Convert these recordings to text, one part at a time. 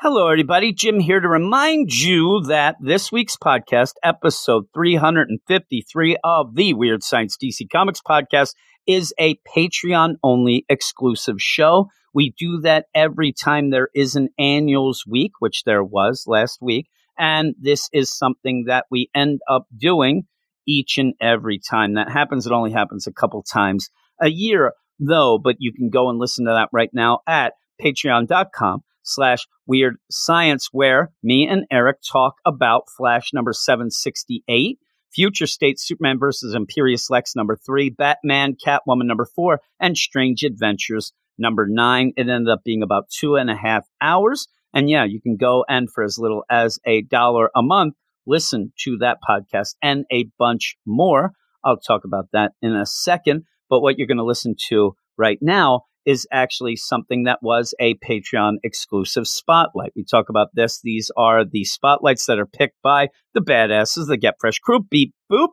Hello, everybody. Jim here to remind you that this week's podcast, episode 353 of the Weird Science DC Comics podcast, is a Patreon only exclusive show. We do that every time there is an annuals week, which there was last week. And this is something that we end up doing each and every time that happens. It only happens a couple times a year, though, but you can go and listen to that right now at patreon.com slash weird science, where me and Eric talk about Flash number 768, Future State Superman versus Imperious Lex number three, Batman Catwoman number four, and Strange Adventures number nine. It ended up being about two and a half hours. And yeah, you can go and for as little as a dollar a month, listen to that podcast and a bunch more. I'll talk about that in a second. But what you're going to listen to right now is actually something that was a Patreon exclusive spotlight. We talk about this. These are the spotlights that are picked by the badasses, the Get Fresh crew, beep boop.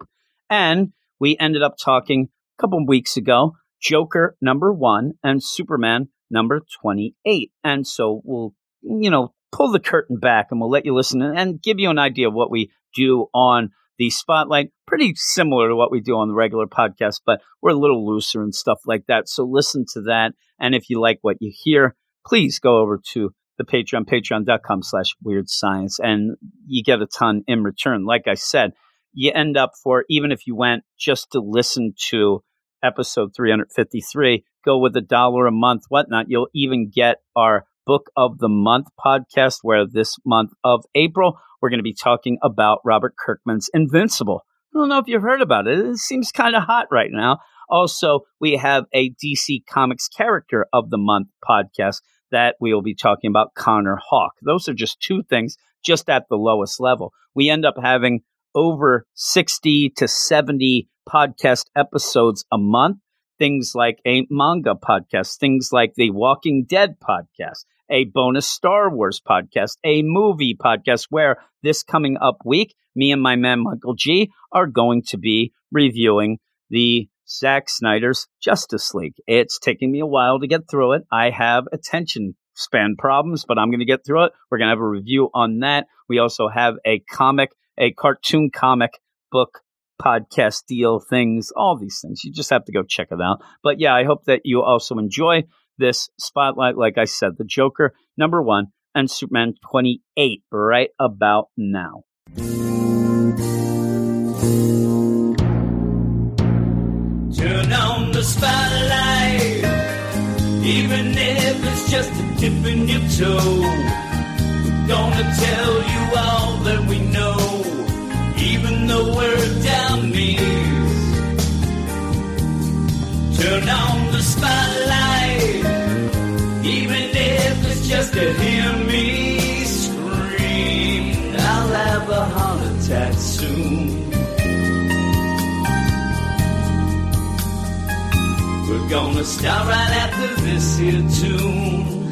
And we ended up talking a couple weeks ago Joker number one and Superman number 28. And so we'll, you know, pull the curtain back and we'll let you listen and give you an idea of what we do on the spotlight. Pretty similar to what we do on the regular podcast, but we're a little looser and stuff like that. So listen to that. And if you like what you hear, please go over to the Patreon, patreon.com slash weird science, and you get a ton in return. Like I said, you end up for, even if you went just to listen to episode 353, go with a dollar a month, whatnot. You'll even get our book of the month podcast, where this month of April, we're going to be talking about Robert Kirkman's Invincible. I don't know if you've heard about it. It seems kind of hot right now. Also, we have a DC Comics Character of the Month podcast that we will be talking about Connor Hawke. Those are just two things, just at the lowest level. We end up having over 60 to 70 podcast episodes a month. Things like a manga podcast, things like the Walking Dead podcast, a bonus Star Wars podcast, a movie podcast, where this coming up week, me and my man Michael G are going to be reviewing the Zack Snyder's Justice League. It's taking me a while to get through it. I have attention span problems, but I'm going to get through it. We're going to have a review on that. We also have a comic, a cartoon comic book podcast deal things, all these things. You just have to go check it out. But yeah, I hope that you also enjoy this spotlight. Like I said, the Joker, number one, and Superman 28 right about now. Just a tip in your toe. We're gonna tell you all that we know, even though we're down knees. Turn on the spotlight, even if it's just to hear me scream. I'll have a heart attack soon. We're gonna start right after this here tune.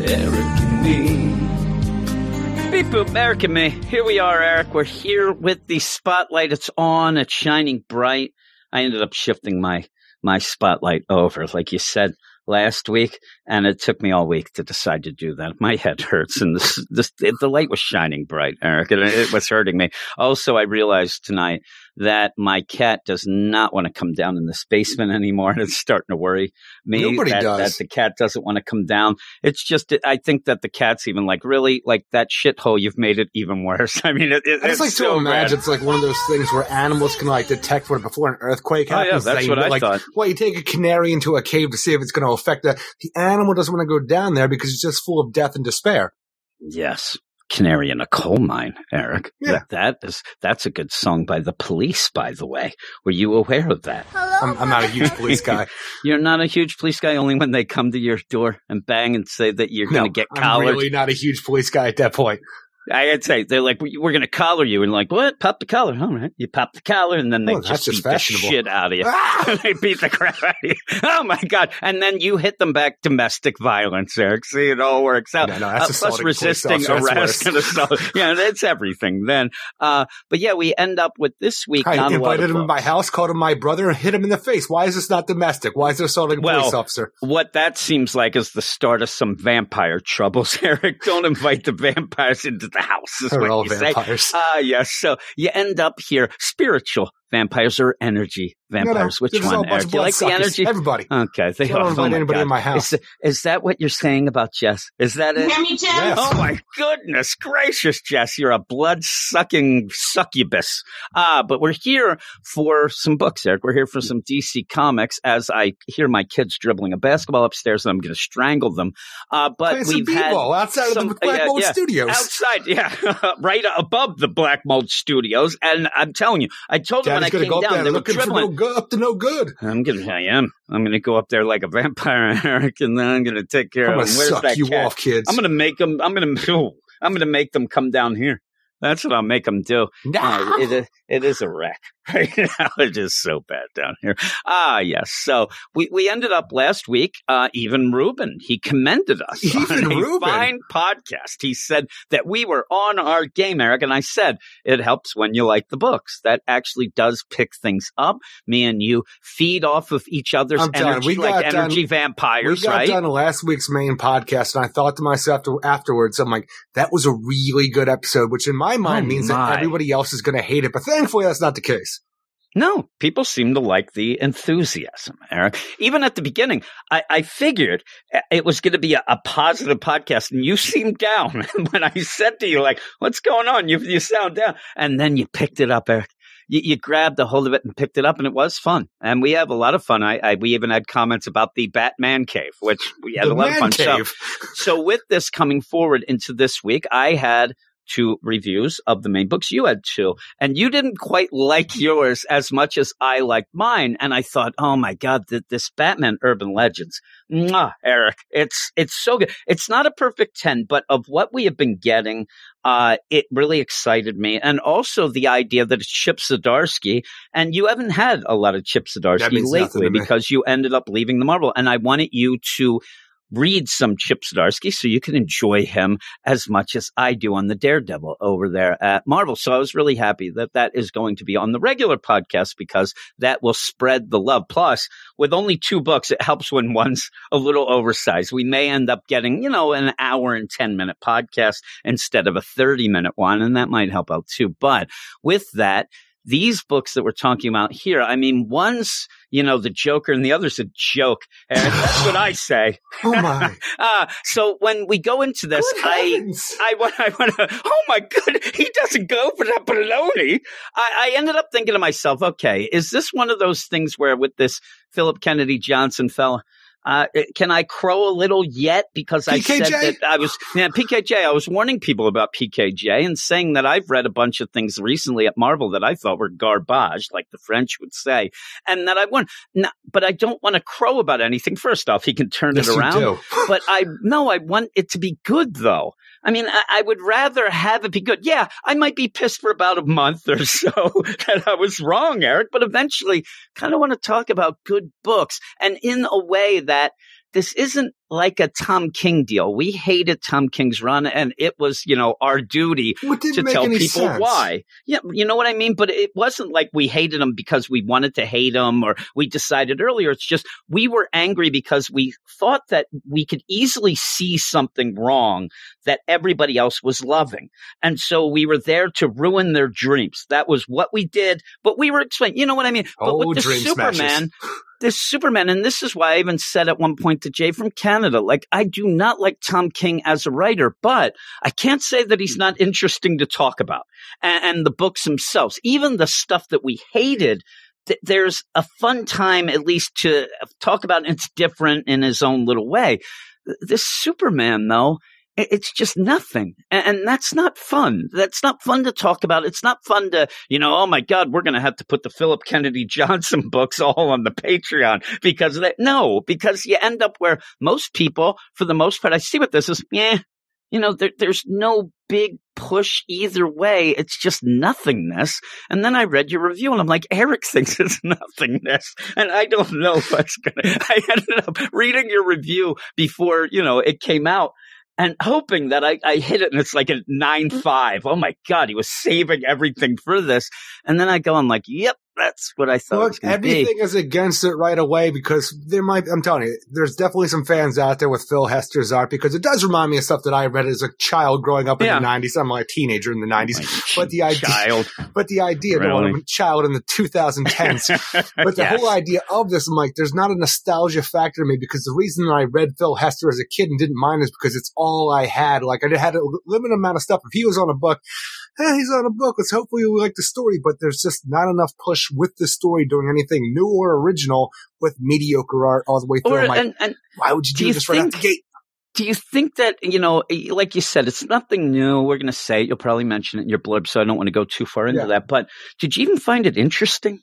Eric and me. Beep boop, Eric and me. Here we are, Eric. We're here with the spotlight. It's on. It's shining bright. I ended up shifting my my spotlight over, like you said last week, and it took me all week to decide to do that. My head hurts, and this, this the light was shining bright, Eric, and it was hurting me. Also, I realized tonight that my cat does not want to come down in this basement anymore, and it's starting to worry me. Nobody that, does. That the cat doesn't want to come down. It's just, I think that the cat's even like, really, like that shithole. You've made it even worse. I mean, it, it, I just like it's to imagine bad. it's like one of those things where animals can like detect what before an earthquake Oh, yeah, happens. that's what I like, thought. Well, you take a canary into a cave to see if it's going to affect the the animal. Doesn't want to go down there because it's just full of death and despair. Yes. Canary in a coal mine, Eric. Yeah. That, that is that's a good song by the police, by the way. Were you aware of that? I'm, I'm not a huge police guy. You're not a huge police guy only when they come to your door and bang and say that you're no, going to get I'm really not a huge police guy at that point. I'd say they're like, "We- we're going to collar you, and like, what? Pop the collar? All right, you pop the collar, and then they Oh, just just beat the shit out of you. Ah! they beat the crap out of you. Oh my god! And then you hit them back domestic violence, Eric. See, it all works out. No, no, that's Uh, plus assaulting a police resisting. Arrest and assault. yeah, that's everything. Then, uh, but yeah, we end up with this week. I not a lot invited him to my house, called him my brother, and hit him in the face. Why is this not domestic? Why is it assaulting a Well, police officer? What that seems like is the start of some vampire troubles, Eric. Don't invite the vampires into the house. Is They're what all you say. vampires. Ah, yes. So you end up here, spiritual vampires or energy vampires. Which This is all one, a Eric? Do you like the energy? Everybody. Okay, they Don't are. invite oh anybody God. in my house. Is, is that what you're saying about Jess? Is that it? You hear me, Jim? Yes. Oh my goodness gracious, Jess, you're a blood sucking succubus. Ah, but we're here for some books, Eric. We're here for some DC comics as I hear my kids dribbling a basketball upstairs and I'm going to strangle them. Uh, but Playing we've had outside some- of the Black yeah, Mold yeah. Studios. outside, yeah, right above the Black Mold Studios. And I'm telling you, I told them when I Daddy's gonna came go up down, there they were looking for dribbling. no good, up to no good. I'm gonna, I am. I'm gonna go up there like a vampire, Eric, and then I'm gonna take care I'm of gonna. Where's suck that you cat? off, kids. I'm gonna make them. I'm gonna. I'm gonna make them come down here. That's what I'll make them do. Uh, it, is- it is a wreck right now. It is so bad down here. Ah, yes. So we, we ended up last week. Uh, even Ruben he commended us Even on a fine podcast. He said that we were on our game, Eric, and I said it helps when you like the books. That actually does pick things up. Me and you feed off of each other's I'm energy we like got done- energy we vampires, got right? done last week's main podcast, and I thought to myself after, afterwards, I'm like, that was a really good episode, which in my mind Oh, means my. that everybody else is going to hate it. But thankfully, that's not the case. No, people seem to like the enthusiasm, Eric. Even at the beginning, I, I figured it was going to be a, a positive podcast, and you seemed down when I said to you, like, what's going on? You, you sound down. And then you picked it up, Eric. You, you grabbed a hold of it and picked it up, and it was fun. And we have a lot of fun. I, I we even had comments about the Batman cave, which we had the a lot of fun. So, so with this coming forward into this week, I had two reviews of the main books. You had two, and you didn't quite like yours as much as I liked mine. And I thought, oh my god, th- this Batman Urban Legends, Mwah, Eric, it's it's so good. It's not a perfect ten, but of what we have been getting, uh, it really excited me, and also the idea that it's Chip Zdarsky, and you haven't had a lot of Chip Zdarsky lately because you ended up leaving the Marvel, and I wanted you to read some Chip Zdarsky so you can enjoy him as much as I do on the Daredevil over there at Marvel. So I was really happy that that is going to be on the regular podcast because that will spread the love. Plus, with only two books, it helps when one's a little oversized. We may end up getting, you know, an hour and 10 minute podcast instead of a 30 minute one, and that might help out too. But with that, these books that we're talking about here, I mean, one's, you know, the Joker and the other's a joke. And that's what I say. Oh my! Uh, so when we go into this, Good I, heavens. I want, I want to, oh my God, he doesn't go for that baloney. I, I ended up thinking to myself, okay, is this one of those things where with this Phillip Kennedy Johnson fella, uh, can I crow a little yet? Because I said that I was, yeah, PKJ. I was warning people about PKJ and saying that I've read a bunch of things recently at Marvel that I thought were garbage, like the French would say, and that I want, but I don't want to crow about anything. First off, he can turn Yes, it around but I no, I want it to be good though. I mean, I, I would rather have it be good. Yeah, I might be pissed for about a month or so that I was wrong, Eric, but eventually kind of want to talk about good books and in a way that this isn't like a Tom King deal. We hated Tom King's run and it was, you know, our duty to tell people sense. why. Yeah, you know what I mean? But it wasn't like we hated him because we wanted to hate him or we decided earlier. It's just we were angry because we thought that we could easily see something wrong that everybody else was loving. And so we were there to ruin their dreams. That was what we did. But we were explaining, you know what I mean? But Oh, with the Superman, this Superman, and this is why I even said at one point to Jay from Canada, like, I do not like Tom King as a writer, but I can't say that he's not interesting to talk about. And, and the books themselves, even the stuff that we hated, th- there's a fun time at least to uh, talk about, it's different in his own little way. This Superman, though, it's just nothing. And, that's not fun. That's not fun to talk about. It's not fun to, you know, oh my God, we're going to have to put the Phillip Kennedy Johnson books all on the Patreon because that. No, because you end up where most people, for the most part, I see what this is, yeah, you know, there, there's no big push either way. It's just nothingness. And then I read your review and I'm like, Eric thinks it's nothingness. And I don't know what's going to, I ended up reading your review before, you know, it came out and hoping that I, I hit it and it's like a nine five. Oh my God, he was saving everything for this. And then I go, I'm like, yep, that's what I thought. Look, everything be. is against it right away because there might. I'm telling you, there's definitely some fans out there with Phil Hester's art because it does remind me of stuff that I read as a child growing up in Yeah. the '90s. I'm like a teenager in the '90s, but the idea, child. but the idea, no, I'm a child in the 2010s. But the Yes. whole idea of this, I'm like, there's not a nostalgia factor to me because the reason I read Phil Hester as a kid and didn't mind is because it's all I had. Like I had a limited amount of stuff. If he was on a book, eh, he's on a book. Let's hopefully we like the story. But there's just not enough push with the story doing anything new or original with mediocre art all the way through. Or, like, and, and why would you do do, you this right out think- the gate? do you think that you know like you said it's nothing new we're going to say it. you'll probably mention it in your blurb so i don't want to go too far into Yeah. that but did you even find it interesting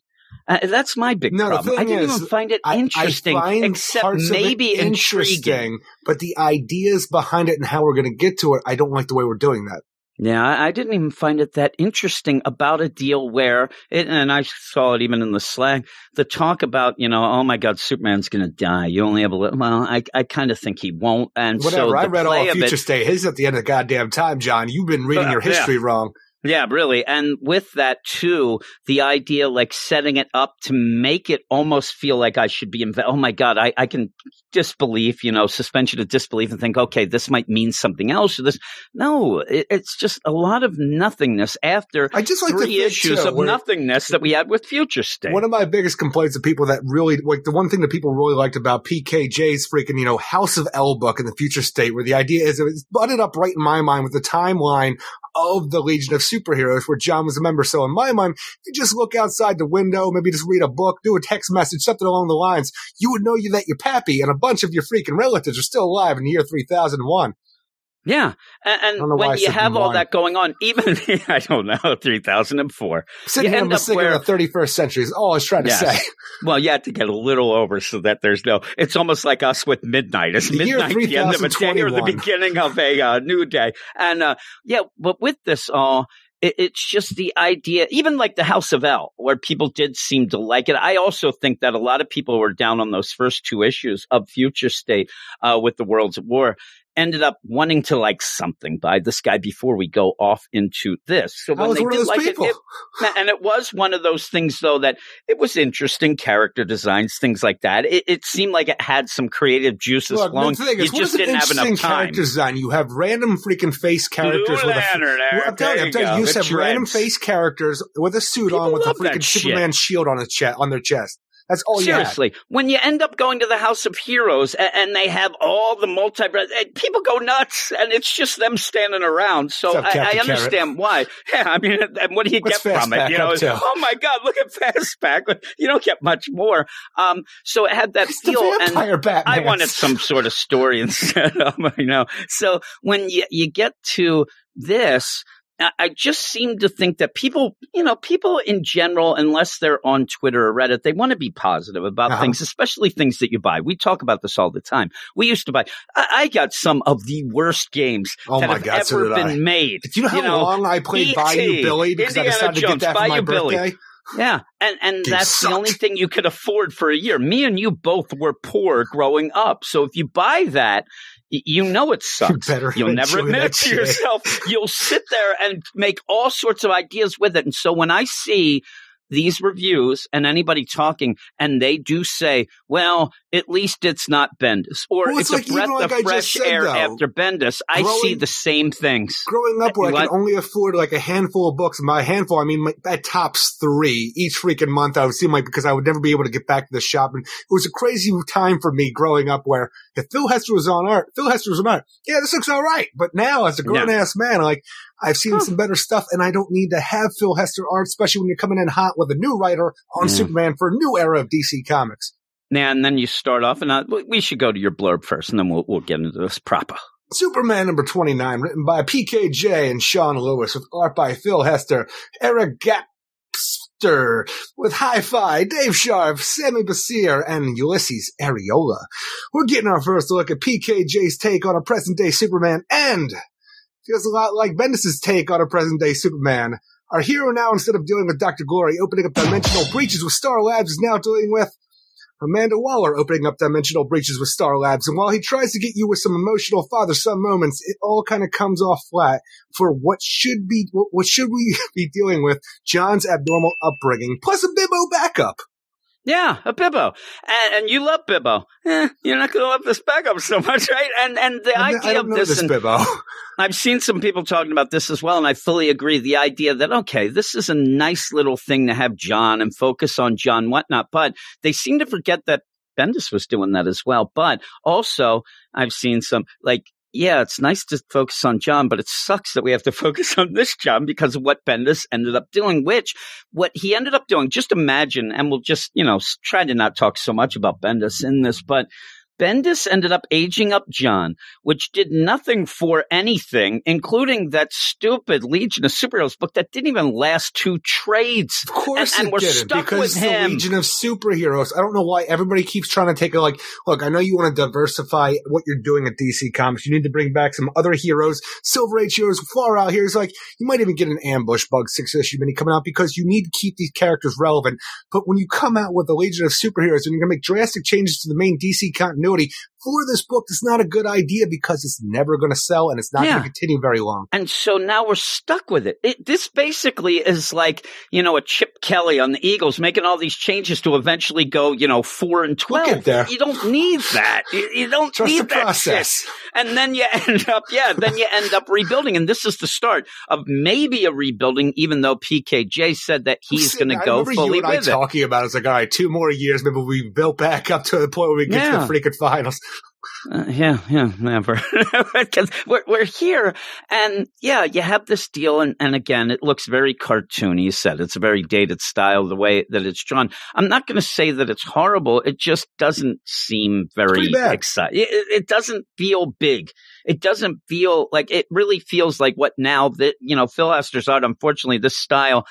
uh, that's my big No, problem. I didn't is, even find it interesting, I find except parts of it maybe intriguing. but the ideas behind it and how we're going to get to it, I don't like the way we're doing that. Yeah, I, didn't even find it that interesting about a deal where, it, and I saw it even in the slang, the talk about, you know, oh my God, Superman's going to die. You only have a little. Well, I, I kind of think he won't. And Whatever. so I read all of it- Future State. His at the end of the goddamn time, John. You've been reading Uh, your yeah. history wrong. Yeah, really. And with that too, the idea like setting it up to make it almost feel like I should be inv- oh my God, I, I can disbelief, you know, suspension of disbelief and think, okay, this might mean something else or this. No, it, it's just a lot of nothingness after I just like three issues too, of nothingness that we had with Future State. One of my biggest complaints of people that really like the one thing that people really liked about PKJ's freaking you know House of El book in the future state, where the idea is it's butted up right in my mind with the timeline of the Legion of Superheroes, where John was a member. So in my mind, you just look outside the window, maybe just read a book, do a text message, something along the lines, you would know you that your pappy and a bunch of your freaking relatives are still alive in the year three thousand one. Yeah. And, and don't know why I when you have all that going on, even, I don't know, 3004. Sitting You here, end up where- of the thirty first century is all I was trying to Yes. say. Well, you had to get a little over so that there's no. It's almost like us with midnight. The year midnight the end of a day or the beginning of a uh, new day? And uh, yeah, but with this all. It, it's just the idea, even like the House of El, where people did seem to like it. I also think that a lot of people were down on those first two issues of Future State uh, with the Worlds War. Ended up wanting to like something by this guy before we go off into this. So I when was they one of did those like people. it, it, and it was one of those things though that it was interesting character designs, things like that. It, it seemed like it had some creative juices Look, flowing. the thing you is, what just didn't have enough time. character design? You have random freaking face characters Blue with a. Lantern, Eric, I'm telling you, I'm telling you, you have random face characters with a suit People on with a freaking shit. Superman shield on chest, on their chest. That's all you. Seriously, when you end up going to the House of Heroes and, and they have all the multi people go nuts, and it's just them standing around. So up, I, I Captain Carrot? understand why. Yeah, I mean, and what do you What's get from it? You know, oh my God, look at Fastback. You don't get much more. Um, so it had that It's the feel, and vampire Batman. I wanted some sort of story instead of, you know. So when you, you get to this, I- I just seem to think that people, you know, people in general, unless they're on Twitter or Reddit, they want to be positive about Uh-huh. things, especially things that you buy. We talk about this all the time. We used to buy, I, I got some of the worst games Oh that my have God, so ever I. been made. Do you know how long I played Bayou E.T., Billy because I Indiana decided to get that for my Bayou Billy. birthday? Yeah, and and that's the only thing you could afford for a year. Me and you both were poor growing up, so if you buy that, you know it sucks. better You'll never admit it to shit. yourself. You'll sit there and make all sorts of ideas with it. And so when I see these reviews and anybody talking, and they do say, "Well, at least it's not Bendis," or Well, it's, it's like a breath like of I fresh said, air though, after Bendis, I see the same things. Growing up where I could only afford like a handful of books, and by handful I mean like, at tops three each freaking month. I would seem like because I would never be able to get back to the shop, and it was a crazy time for me growing up. Where if Phil Hester was on art, Phil Hester was on art. Yeah, this looks all right. But now as a grown ass man, like I've seen Huh. some better stuff, and I don't need to have Phil Hester art, especially when you're coming in hot with a new writer on Yeah. Superman for a new era of DC Comics. Now, and then you start off, and uh, I, we should go to your blurb first, and then we'll we'll get into this proper. Superman number 29, written by PKJ and Sean Lewis, with art by Phil Hester, Eric Gapstur, with Hi-Fi, Dave Sharpe, Sami Basri, and Ulysses Arreola. We're getting our first look at PKJ's take on a present-day Superman and feels a lot like Bendis's take on a present day Superman. Our hero now, instead of dealing with Dr. Glory opening up dimensional breaches with Star Labs, is now dealing with Amanda Waller opening up dimensional breaches with Star Labs. And while he tries to get you with some emotional father-son moments, it all kind of comes off flat for what should be, what should we be dealing with John's abnormal upbringing, plus a Bibbo backup. Yeah, a Bibbo, and, and you love Bibbo. Eh, you're not going to love this backup so much, right? And and the I idea of this, this Bibbo. I've seen some people talking about this as well, and I fully agree. The idea that okay, this is a nice little thing to have John and focus on John whatnot, but they seem to forget that Bendis was doing that as well. But also, I've seen some like yeah, it's nice to focus on John, but it sucks that we have to focus on this John because of what Bendis ended up doing, which what he ended up doing, just imagine, and we'll just, you know, try to not talk so much about Bendis in this, but Bendis ended up aging up John, which did nothing for anything, including that stupid Legion of Superheroes book that didn't even last two trades. Of course And- and it we're didn't, stuck because with it's the. Legion of Superheroes. I don't know why everybody keeps trying to take it like, look, I know you want to diversify what you're doing at DC Comics. You need to bring back some other heroes. Silver Age heroes far out here is like, you might even get an ambush bug six issue mini coming out because you need to keep these characters relevant. But when you come out with the Legion of Superheroes and you're going to make drastic changes to the main DC continuity valori for this book, it's not a good idea because it's never going to sell and it's not Yeah. going to continue very long. And so now we're stuck with it. it. This basically is like, you know, a Chip Kelly on the Eagles making all these changes to eventually go, you know, four and We'll 12. there. You don't need that. You, you don't Trust need that process. shit. And then you end up, yeah, then you end up rebuilding. And this is the start of maybe a rebuilding, even though PKJ said that he's going to go fully you and I it. talking about it. It's like, all right, two more years, maybe we built back up to the point where we get Yeah. to the freaking finals. Uh, yeah, yeah, never. Because we're we're here, and yeah, you have this deal, and and again, it looks very cartoony. You said it's a very dated style, the way that it's drawn. I'm not going to say that it's horrible. It just doesn't seem very exciting. It, it- doesn't feel big. It doesn't feel like it really feels like what now that you know Phil Hester's art. Unfortunately, this style.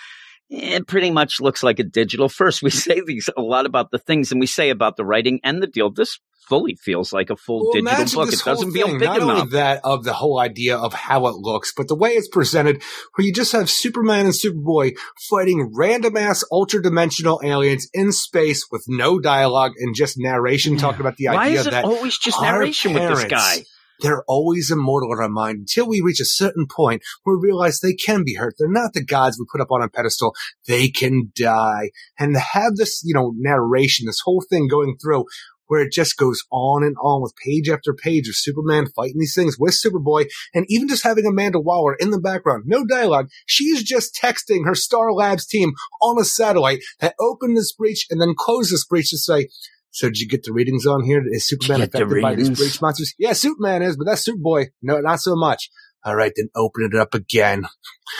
It pretty much looks like a digital first. We say these a lot about the things, and we say about the writing and the deal. This fully feels like a full Well, digital book. It doesn't feel big not enough. only that of the whole idea of how it looks, but the way it's presented, where you just have Superman and Superboy fighting random ass ultra dimensional aliens in space with no dialogue and just narration Yeah. talking about the Why idea is it that always just narration with this parents guy? They're always immortal in our mind until we reach a certain point where we realize they can be hurt. They're not the gods we put up on a pedestal. They can die. And to have this, you know, narration, this whole thing going through where it just goes on and on with page after page of Superman fighting these things with Superboy and even just having Amanda Waller in the background, no dialogue. She's just texting her Star Labs team on a satellite that opened this breach and then closed this breach to say, so did you get the readings on here? Is Superman affected by these breach monsters? Yeah, Superman is, but that's Superboy. No, not so much. All right, then open it up again.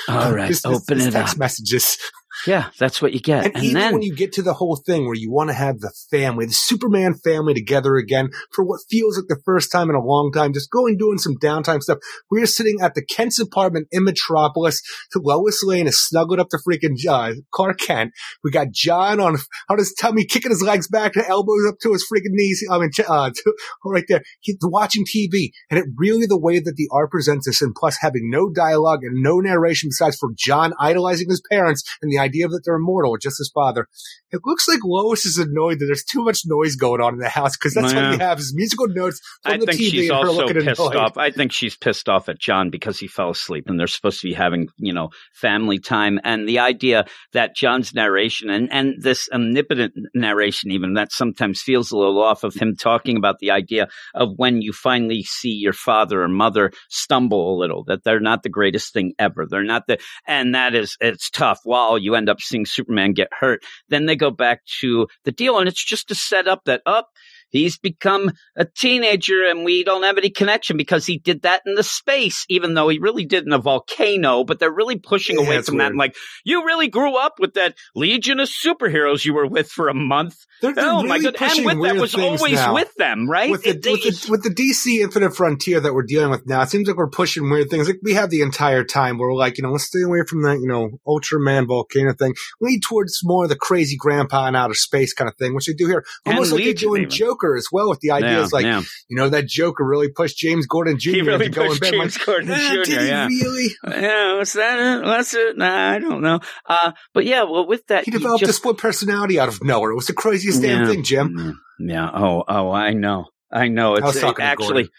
All right, This- this- open this it text up. messages. Yeah, that's what you get. And, And, even then when you get to the whole thing where you want to have the family, the Superman family together again for what feels like the first time in a long time, just going doing some downtime stuff. We're sitting at the Kent's apartment in Metropolis. Lois Lane is snuggled up to freaking uh, Clark Kent. We got John on on his tummy, kicking his legs back, the elbows up to his freaking knees. I mean, uh, to, right there, He's watching TV, and it really the way that the art presents this, and plus having no dialogue and no narration besides for John idolizing his parents and the idea that they're immortal, just his father. It looks like Lois is annoyed that there's too much noise going on in the house because that's Yeah. all you have is musical notes from I the think TV she's and her also looking pissed annoyed. off. I think she's pissed off at John because he fell asleep and they're supposed to be having, you know, family time. And the idea that John's narration and, and this omnipotent narration, even that sometimes feels a little off of him talking about the idea of when you finally see your father or mother stumble a little, that they're not the greatest thing ever. They're not the, and that is, it's tough while you end up seeing Superman get hurt. Then they go back to the deal and it's just to set up that up. He's become a teenager and we don't have any connection because he did that in the space, even though he really did in a volcano, but they're really pushing Yeah, away from that. And like, you really grew up with that legion of superheroes you were with for a month. They're, they're oh my really god. And pushing with that weird was always now. with them, right? with the, It- with, the, with the DC Infinite Frontier that we're dealing with now, it seems like we're pushing weird things. Like we have the entire time where we're like, you know, let's stay away from that, you know, Ultraman volcano thing. We Lead towards more of the crazy grandpa in outer space kind of thing, which they do here. And Almost like Legion they're doing even. Joker Joker as well. With the idea Yeah, like, yeah. you know, that Joker really pushed James Gordon Jr. He really pushed. James like, Gordon "Ah, Jr., Did he yeah. really? Yeah, was that it? It? Nah, I don't know. Uh, but yeah, well, with that, He developed a just- split personality out of nowhere. It was the craziest damn thing, Jim. Yeah. yeah. Oh, oh, I know. I know. I It's talking to actually.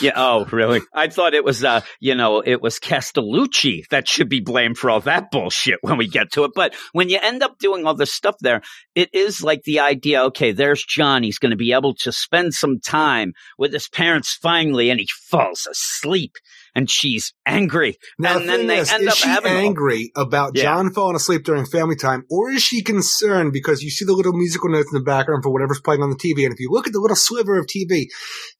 Yeah. Oh, really? I thought it was, uh, you know, it was Castellucci that should be blamed for all that bullshit when we get to it. But when you end up doing all this stuff there, it is like the idea. Okay, there's John. He's going to be able to spend some time with his parents finally, and he falls asleep, and she's angry, Now, and the then they is, end is up she having. all- angry about Yeah. John falling asleep during family time, or is she concerned because you see the little musical notes in the background for whatever's playing on the TV, and if you look at the little sliver of TV, it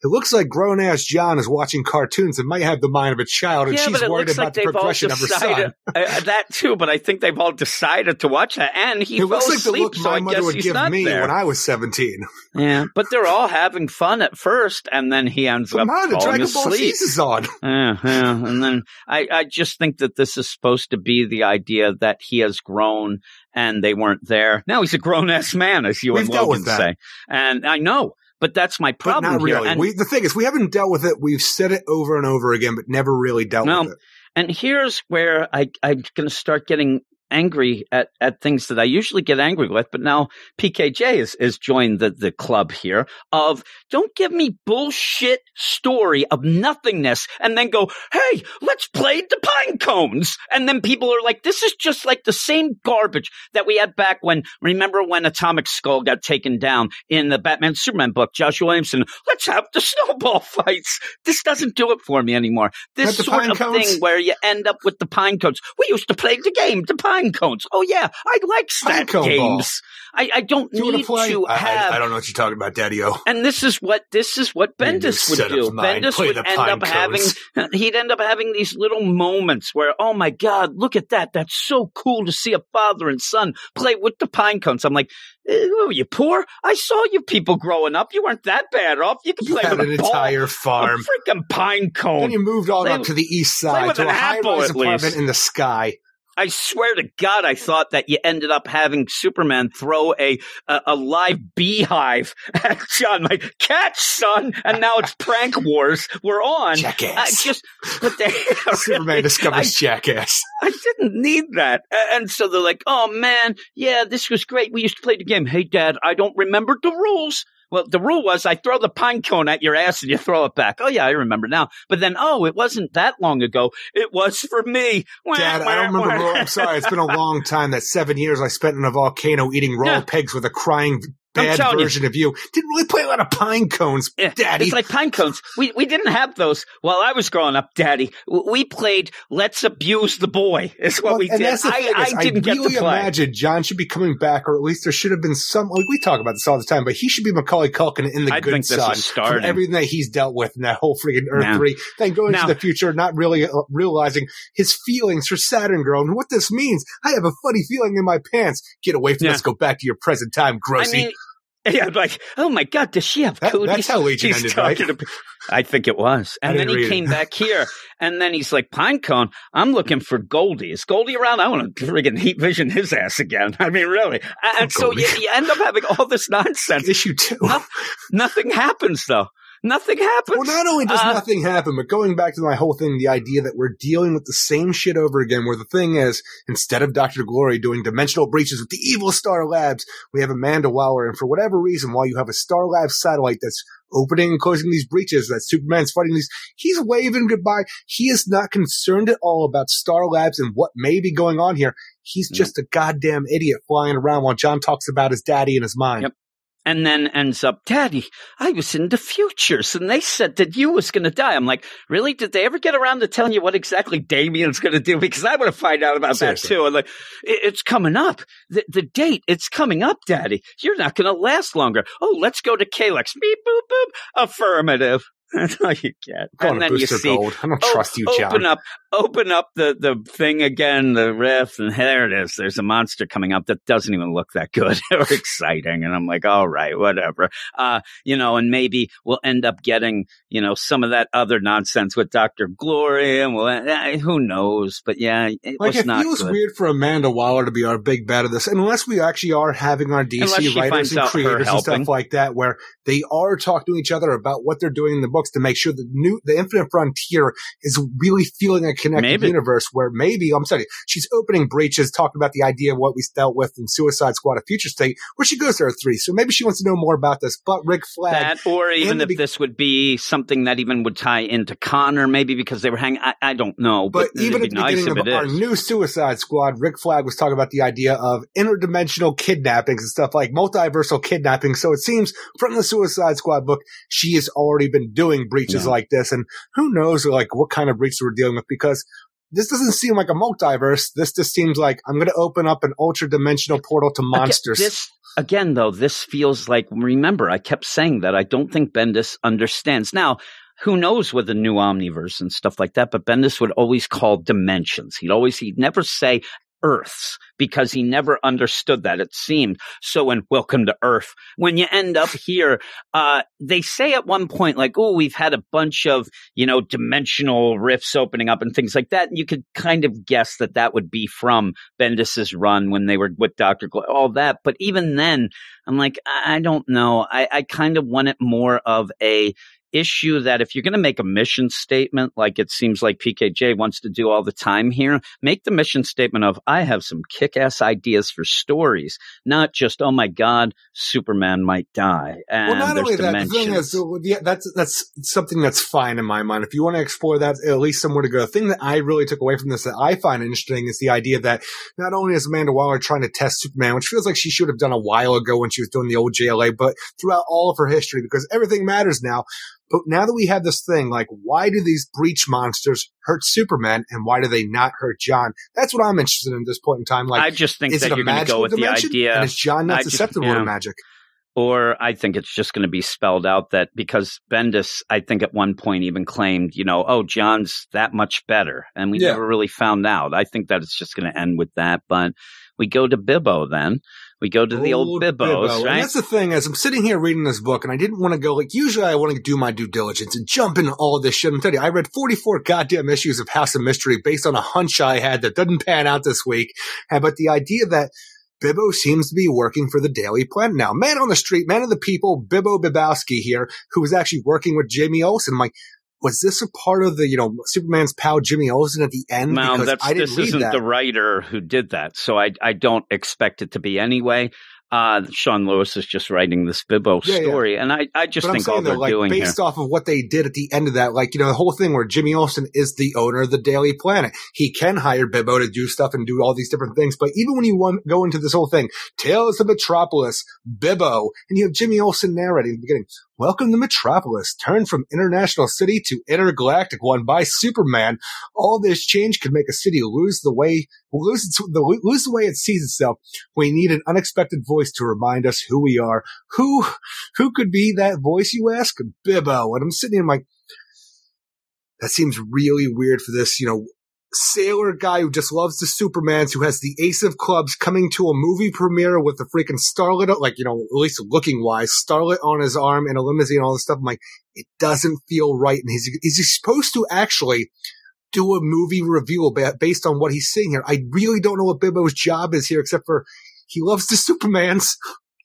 looks like grown ass John is watching cartoons and might have the mind of a child, and yeah, she's worried looks about like the they've all of her decided son. uh, that too. But I think they've all decided to watch that, and he It fell looks like the look so my I mother would give me there. when I was seventeen. yeah, but they're all having fun at first, and then he ends Come up on, falling Dragon Ball asleep. Z is on. Yeah, yeah. And then I, I just think that this is supposed to be the idea that he has grown and they weren't there. Now he's a grown ass man, as you We've and Logan say. And I know, but that's my But problem not really. We, the thing is, we haven't dealt with it. We've said it over and over again, but never really dealt No. with it. and here's where I, I'm going to start getting angry at, at things that I usually get angry with, but now PKJ is, is joined the, the club here of don't give me bullshit story of nothingness and then go, hey, let's play the pine cones. And then people are like, this is just like the same garbage that we had back when, remember when Atomic Skull got taken down in the Batman Superman book, Joshua Williamson, let's have the snowball fights. This doesn't do it for me anymore. This sort of cones- thing where you end up with the pine cones. We used to play the game, the pine cones. Oh yeah, I like Pine ball. games. I, I don't Do need to I, have I, I don't know what you're talking about, Daddy-O. and this is what this is what Bendis would do. Bendis play would end pine up having he'd end up having these little moments where, oh my God, look at that. That's so cool to see a father and son play with the pine cones. I'm like, were you poor? I saw you people growing up. You weren't that bad off. You could You play with an a ball. entire a farm. freaking pine cone. Then you moved on Play up to the east side to a high-rise apartment least. in the sky. I swear to God, I thought that you ended up having Superman throw a a, a live beehive at John, like catch son, and now it's prank wars. We're on. I Jackass. just, but they Superman discovers I, Jackass. I didn't need that, and so they're like, "Oh man, yeah, this was great. We used to play the game. Hey, Dad, I don't remember the rules." Well, the rule was I throw the pine cone at your ass and you throw it back. Oh yeah, I remember now. But then, oh, it wasn't that long ago. It was for me. Dad, I don't remember. I'm sorry. It's been a long time. That seven years I spent in a volcano eating raw Yeah. pigs with a crying bad telling you. version of you. Didn't really play a lot of pine cones, Yeah, Daddy. It's like pine cones. We we didn't have those while I was growing up, Daddy. We played Let's Abuse the Boy. Is what Well, we did. I, I didn't really get to play. imagine John should be coming back, or at least there should have been some. Like we talk about this all the time, but he should be Macaulay Culkin in the I Good Son from everything that he's dealt with in that whole freaking Earth Now- three. Then going now- into the future, not really uh, realizing his feelings for Saturn Girl and what this means. I have a funny feeling in my pants. Get away from us. Go back to your present time, I mean, yeah, like, oh my God, does she have That- cooties? that's how Legion He's ended, right? I think it was. And then he it. came back here, and then he's like, Pinecone, I'm looking for Goldie. Is Goldie around? I want to friggin' heat vision his ass again. I mean, really. And, and so you, you end up having all this nonsense. Issue two. No- Nothing happens, though. Nothing happens. Well, not only does Uh, nothing happen, but going back to my whole thing, the idea that we're dealing with the same shit over again, where the thing is, instead of Dr. Glory doing dimensional breaches with the evil Star Labs, we have Amanda Waller, and for whatever reason, while you have a Star Labs satellite that's opening and closing these breaches, that Superman's fighting these, he's waving goodbye. He is not concerned at all about Star Labs and what may be going on here. He's No. just a goddamn idiot flying around while John talks about his daddy in his mind. Yep. And then ends up, Daddy, I was in the futures and they said that you was going to die. I'm like, really? Did they ever get around to telling you what exactly Damien's going to do? Because I want to find out about Seriously. that too. I'm like, it's coming up. The, the date, it's coming up, Daddy. You're not going to last longer. Oh, let's go to Kelex. Beep, boop, boop. Affirmative. That's all you get. And then you Booster see Gold. I don't Oh, trust you, John. Open up, open up the the thing again, the rift, and there it is. There's a monster coming up that doesn't even look that good or exciting, and I'm like, all right, whatever. Uh, you know, and maybe we'll end up getting you know some of that other nonsense with Doctor Glory, and we'll, eh, who knows? But yeah, it Like was it not feels good. weird for Amanda Waller to be our big bad of this, unless we actually are having our DC writers and creators and stuff like that, where they are talking to each other about what they're doing in the books to make sure the new, the Infinite Frontier is really feeling a connected Maybe. universe. Where maybe I'm sorry, she's opening breaches, talking about the idea of what we dealt with in Suicide Squad: A Future State, where she goes to Earth Three. So maybe she wants to know more about this. But Rick Flag, That, or even if be- this would be something that even would tie into Connor, maybe because they were hanging. I, I don't know, But but, even at the nice beginning of our is. new Suicide Squad, Rick Flag was talking about the idea of interdimensional kidnappings and stuff like multiversal kidnapping. So it seems from the Suicide Squad book, she has already been doing breaches Yeah. like this. And who knows like what kind of breaches we're dealing with because this doesn't seem like a multiverse. This just seems like I'm going to open up an ultra dimensional portal to monsters. Again, this again, though, this feels like. Remember, I kept saying that I don't think Bendis understands now. Who knows with the new omniverse and stuff like that? But Bendis would always call dimensions. He'd always he'd never say Earths because he never understood that. It seemed so. In Welcome to Earth, when you end up here, uh, they say at one point like, "Oh, we've had a bunch of you know dimensional rifts opening up and things like that." And you could kind of guess that that would be from Bendis's run when they were with Doctor Glo- all that. But even then, I'm like, I I don't know. I, I kind of want it more of a issue that if you're going to make a mission statement, like it seems like PKJ wants to do all the time here, make the mission statement of I have some kick-ass ideas for stories, not just oh my god, Superman might die. And well, not only that, the thing is, uh, yeah, that's that's something that's fine in my mind. If you want to explore that, at least somewhere to go. The thing that I really took away from this that I find interesting is the idea that not only is Amanda Waller trying to test Superman, which feels like she should have done a while ago when she was doing the old JLA, but throughout all of her history, because everything matters now. But now that we have this thing, like, why do these breach monsters hurt Superman and why do they not hurt John? That's what I'm interested in at this point in time. Like, I just think is that it you're going to go with the idea. And is John not I just- susceptible yeah. to magic? Or I think it's just going to be spelled out that because Bendis, I think at one point even claimed, you know, oh, John's that much better. And we Yeah. never really found out. I think that it's just going to end with that. But we go to Bibbo then. We go to the old Bibbos, Bibbo. And right? that's the thing, as I'm sitting here reading this book, and I didn't want to go, like, usually I want to do my due diligence and jump into all of this shit. I'm telling you, I read 44 goddamn issues of House of Mystery based on a hunch I had that didn't pan out this week. And, but the idea that Bibbo seems to be working for the Daily Planet now. Man on the street, man of the people, Bibbo Bibowski here, who was actually working with Jamie Olsen. I'm like, was this a part of the, you know, Superman's pal Jimmy Olsen at the end? Well, because that's, I didn't this read isn't that. the writer who did that, so I I don't expect it to be anyway. Uh, Sean Lewis is just writing this Bibbo Yeah, yeah. story, and I, I just but I'm think all they're though, like doing here. based off of what they did at the end of that, like you know, the whole thing where Jimmy Olsen is the owner of the Daily Planet. He can hire Bibbo to do stuff and do all these different things. But even when you want, go into this whole thing, Tales of Metropolis, Bibbo, and you have Jimmy Olsen narrating the beginning. Welcome to Metropolis. Turn from international city to intergalactic one by Superman. All this change could make a city lose the way, lose the, lose the way it sees itself. We need an unexpected voice to remind us who we are. Who, who could be that voice, you ask? Bibbo. And I'm sitting here, I'm like, that seems really weird for this, you know, sailor guy who just loves the Supermans, who has the ace of clubs coming to a movie premiere with the freaking starlet, like, you know, at least looking wise, starlet on his arm and a limousine and all this stuff. I'm like, it doesn't feel right. And he's, is he supposed to actually do a movie review based on what he's seeing here? I really don't know what Bibbo's job is here, except for he loves the Supermans.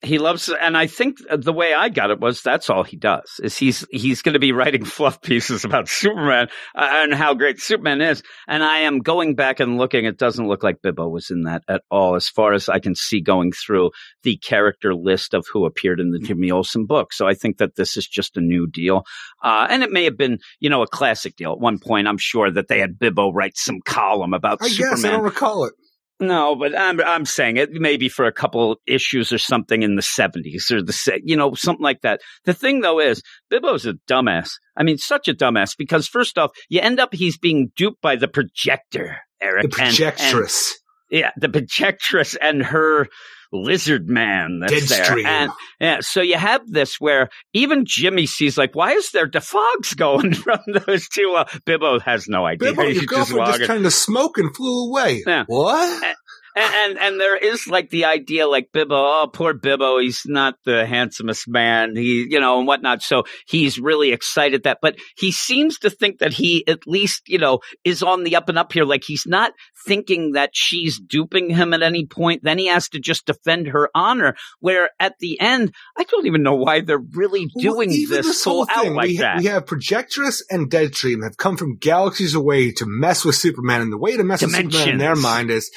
He loves and i think the way i got it was that's all he does is he's he's going to be writing fluff pieces about superman uh, and how great superman is. And i am going back and looking. It doesn't look like bibbo was in that at all as far as i can see going through the character list of who appeared in the jimmy olsen book. So i think that this is just a new deal. Uh, and it may have been you know a classic deal. At one point i'm sure that they had bibbo write some column about I superman guess I don't recall it. No, but I'm I'm saying it maybe for a couple issues or something in the 70s or the you know something like that. The thing though is Bibbo's a dumbass. I mean, such a dumbass because first off, you end up he's being duped by the projector, Eric, The and- and- projectress. yeah, the projectress and her lizard man that's there. Deadstream. And yeah, so you have this where even Jimmy sees like, why is there defogs going from those two? Uh, Bibbo has no idea. Bibbo, your girlfriend just, turned to smoke and flew away. Yeah. What? And, and and there is like the idea like Bibbo, oh poor Bibbo, he's not the handsomest man, he you know and whatnot. So he's really excited that, but he seems to think that he at least you know is on the up and up here. Like he's not thinking that she's duping him at any point. Then he has to just defend her honor. Where at the end, I don't even know why they're really doing even this full whole out like we, that. We have Projectress and Deadstream have come from galaxies away to mess with Superman, and the way to mess with Superman in their mind is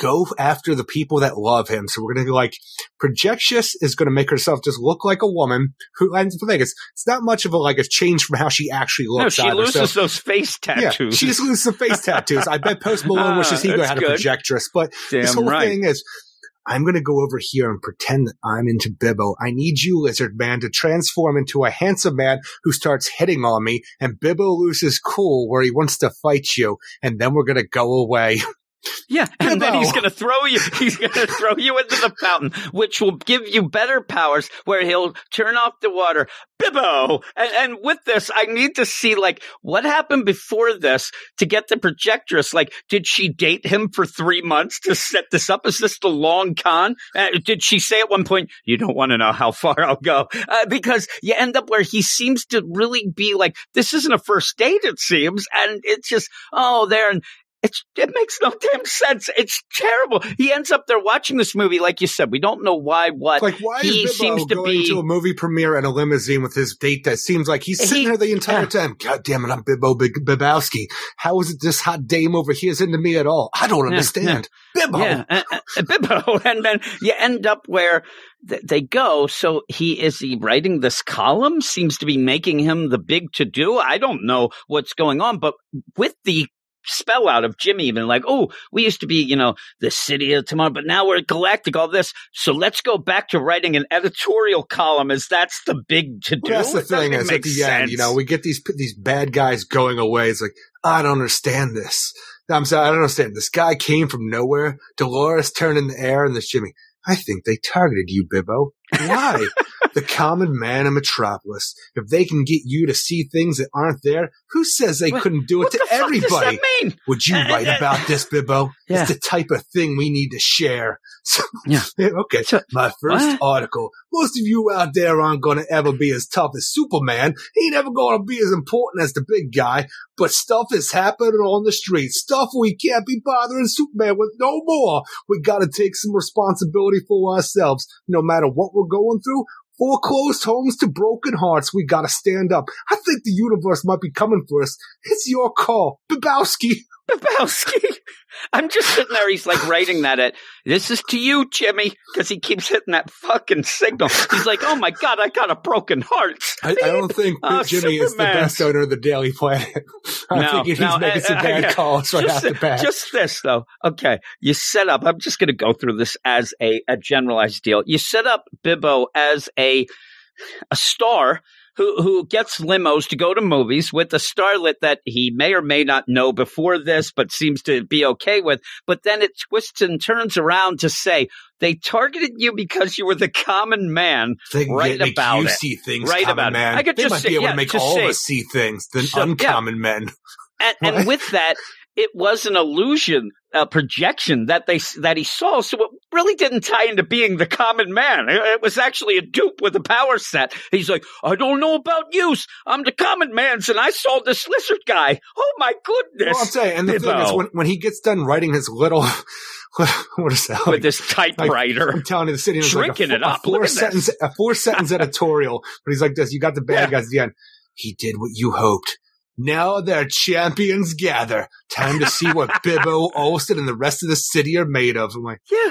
go after the people that love him. So we're going to be like Projectress is going to make herself just look like a woman who, and the thing is, it's not much of a like a change from how she actually looks. no, she either. loses So- those face tattoos. Yeah, she just loses some face tattoos. I bet Post Malone Ah, wishes he that's had a. Projectress, but Damn this whole right. thing is I'm going to go over here and pretend that I'm into Bibbo. I need you, lizard man, to transform into a handsome man who starts hitting on me, and Bibbo loses cool where he wants to fight you, and then we're going to go away. Yeah, and then he's going to throw you. He's going to throw you into the fountain, which will give you better powers. Where he'll turn off the water, Bibbo. And, and with this, I need to see like what happened before this to get the projectress. Like, did she date him for three months to set this up? Is this the long con? Uh, did she say at one point, "You don't want to know how far I'll go"? Uh, because you end up where he seems to really be like, "This isn't a first date," it seems, and it's just, oh, there and it's, it makes no damn sense. It's terrible. He ends up there watching this movie, like you said. We don't know why, what. like, why he is Bibbo seems to going be. to a movie premiere in a limousine with his date that seems like he's sitting He- there the entire yeah. time? God damn it, I'm Bibbo Big Bibowski. How is it this hot dame over here is into me at all? I don't Yeah, understand. Bibbo. yeah, uh, uh, uh, Bibbo, and then you end up where th- they go. So he is he writing this column? Seems to be making him the big to do. I don't know what's going on, but with the spell out of Jimmy, even like, oh, we used to be, you know, the city of tomorrow, but now we're galactic. All this, so let's go back to writing an editorial column. As that's the big to do. Well, that's the thing is at the end, you know, we get these these bad guys going away. It's like I don't understand this. I'm sorry, I don't understand. This guy came from nowhere. Dolores turned in the air, and this Jimmy. I think they targeted you, Bibbo. Why? the common man in Metropolis. If they can get you to see things that aren't there, who says they What- couldn't do it to the fuck everybody? does that mean? Would you Uh, write uh, about this, Bibbo? Yeah. It's the type of thing we need to share. So, Yeah. okay. So- My first What? article. Most of you out there aren't going to ever be as tough as Superman. He ain't ever going to be as important as the big guy. But stuff is happening on the street. Stuff we can't be bothering Superman with no more. We got to take some responsibility for ourselves. No matter what we're going through, foreclosed homes to broken hearts, we got to stand up. I think the universe might be coming for us. It's your call. Babowski. Lebowski. I'm just sitting there. He's like writing that at, this is to you, Jimmy, because he keeps hitting that fucking signal. He's like, oh my God, I got a broken heart. I, I don't think Oh, Jimmy is the best owner of the Daily Planet. I No, think he's no, making uh, some uh, bad yeah. calls right off just, the bat. just this though. Okay. You set up, I'm just going to go through this as a, a generalized deal. You set up Bibbo as a, a star who, who gets limos to go to movies with a starlet that he may or may not know before this, but seems to be okay with. But then it twists and turns around to say, they targeted you because you were the common man. they right get, about you it. see things, Right about it. man. I could they just might say- be able yeah, to make all of us see things than So, yeah. uncommon men. And, and with that, it was an illusion, a projection that they that he saw. So it really didn't tie into being the common man. It, was actually a dupe with a power set. He's like, I don't know about use. I'm the common man's, and I saw this lizard guy. Oh my goodness! Well, I'm saying, and the thing is, when, when he gets done writing his little, what is that? with Like, this typewriter. I'm telling you, the city is like a, it up. Look four this. sentence, a four sentence editorial. But he's like this: you got the bad Yeah. guys at the end. He did what you hoped. Now their champions gather. Time to see what Bibbo, Olsen, and the rest of the city are made of. I'm like, yeah,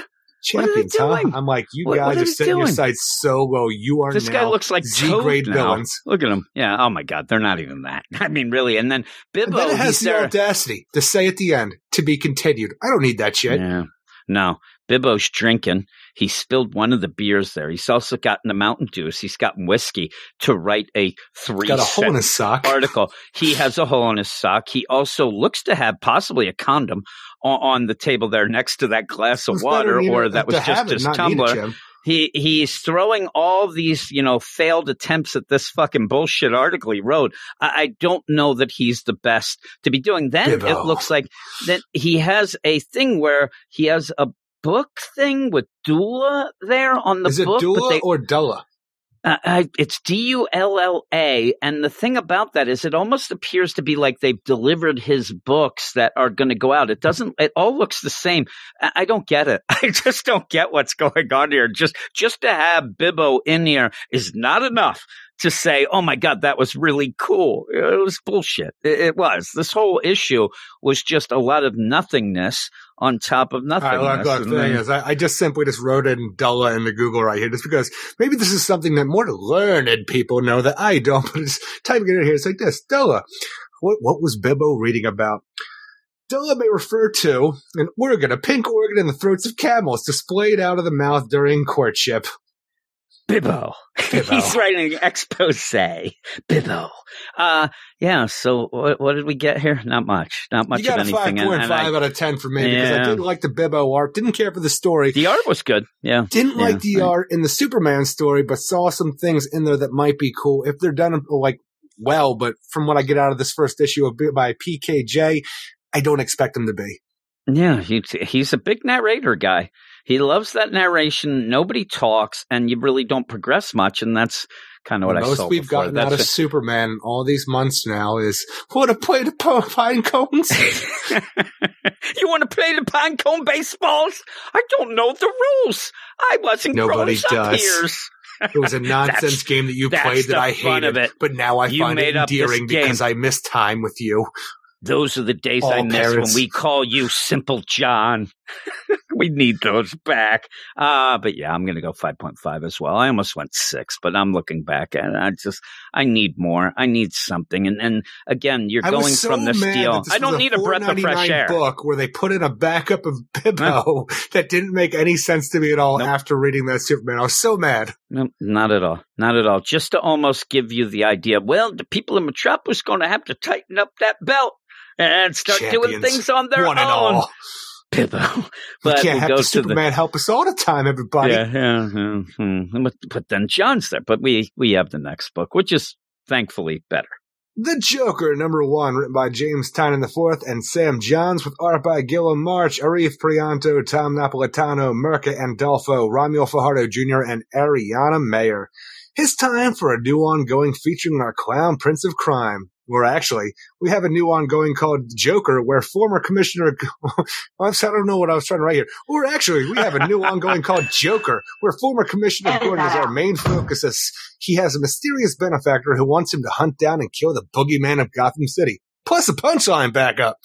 What are they champions, huh? I'm like, you What- guys what are setting your doing? sights so low. You are this guy looks like Z grade villains. Look at him. Yeah. Oh my God, they're not even that. I mean, really. And then Bibbo, And then it has the there. audacity to say at the end, to be continued. I don't need that shit. Yeah. No. Bibbo's drinking. He spilled one of the beers there. He's also gotten the Mountain Dews. He's gotten whiskey to write a three Got a hole in his sock. article. He has a hole in his sock. He also looks to have possibly a condom on, on the table there next to that glass of water, or that was just his tumbler. He he's throwing all these, you know, failed attempts at this fucking bullshit article he wrote. I, I don't know that he's the best to be doing. Then Bibbo. it looks like that he has a thing where he has a book thing with Dula there on the Is it book. Dula they- or Dulla? uh, I, it's D U L L A, and the thing about that is, it almost appears to be like they've delivered his books that are going to go out. It doesn't. It all looks the same. I, I don't get it. I just don't get what's going on here. Just just to have Bibbo in here is not enough to say, "Oh my God, that was really cool." It was bullshit. It, it was. This whole issue was just a lot of nothingness on top of nothing. nothingness. look, look, the thing is, I, I just simply just wrote it in Dulla the Google right here, just because maybe this is something that more learned people know that I don't. But just typing it in here, it's like this: Dulla. What what was Bibbo reading about? Dulla may refer to an organ, a pink organ in the throats of camels, displayed out of the mouth during courtship. Bibbo. Bibbo. He's writing an expose. Bibbo. Uh, yeah. So what, what did we get here? Not much. Not much you got of a five anything. point And- and five I- out of ten for me because I didn't like the Bibbo art, didn't care for the story. the art was good. Yeah. Didn't Yeah, like the right. art in the Superman story, but saw some things in there that might be cool if they're done like well. But from what I get out of this first issue of by PKJ, I don't expect them to be. Yeah. He, he's a big narrator guy. He loves that narration. Nobody talks, and you really don't progress much. And that's kind of what the I most saw. we've before. gotten out of That's Superman all these months now is what a play to po- pine cones. you want to play the pine cone baseballs? I don't know the rules. I wasn't Nobody does. It was a nonsense game that you played that I hated, it. but now I You find it endearing because I miss time with you. Those are the days All I miss parents. when we call you Simple John. we need those back. Uh, but yeah, I'm going to go 5.5 as well. I almost went six, but I'm looking back and I just, I need more. I need something. And, and again, you're I going so from this deal. this I don't need a breath of fresh air. book where they put in a backup of Bibbo that didn't make any sense to me at all Nope. after reading that Superman. I was so mad. No, not at all. Not at all. Just to almost give you the idea, well, the people in Metropolis going to have to tighten up that belt and start doing things on their own. All. Pibbo. We can't we'll have the to the Superman help us all the time, everybody. Yeah, yeah, yeah, hmm. But, but then John's there. But we we have the next book, which is thankfully better. The Joker, number one, written by James Tynion IV and Sam Johns, with art by Guillem March, Arif Prianto, Tom Napolitano, Mirka Andolfo, Romulo Fajardo Jr., and Ariana Maher. It's time for a new ongoing featuring our clown prince of crime. Or actually, we have a new ongoing called Joker, where former Commissioner, I don't know what I was trying to write here. Or actually, we have a new ongoing called Joker, where former Commissioner Gordon is our main focus as he has a mysterious benefactor who wants him to hunt down and kill the boogeyman of Gotham City. Plus a punchline backup.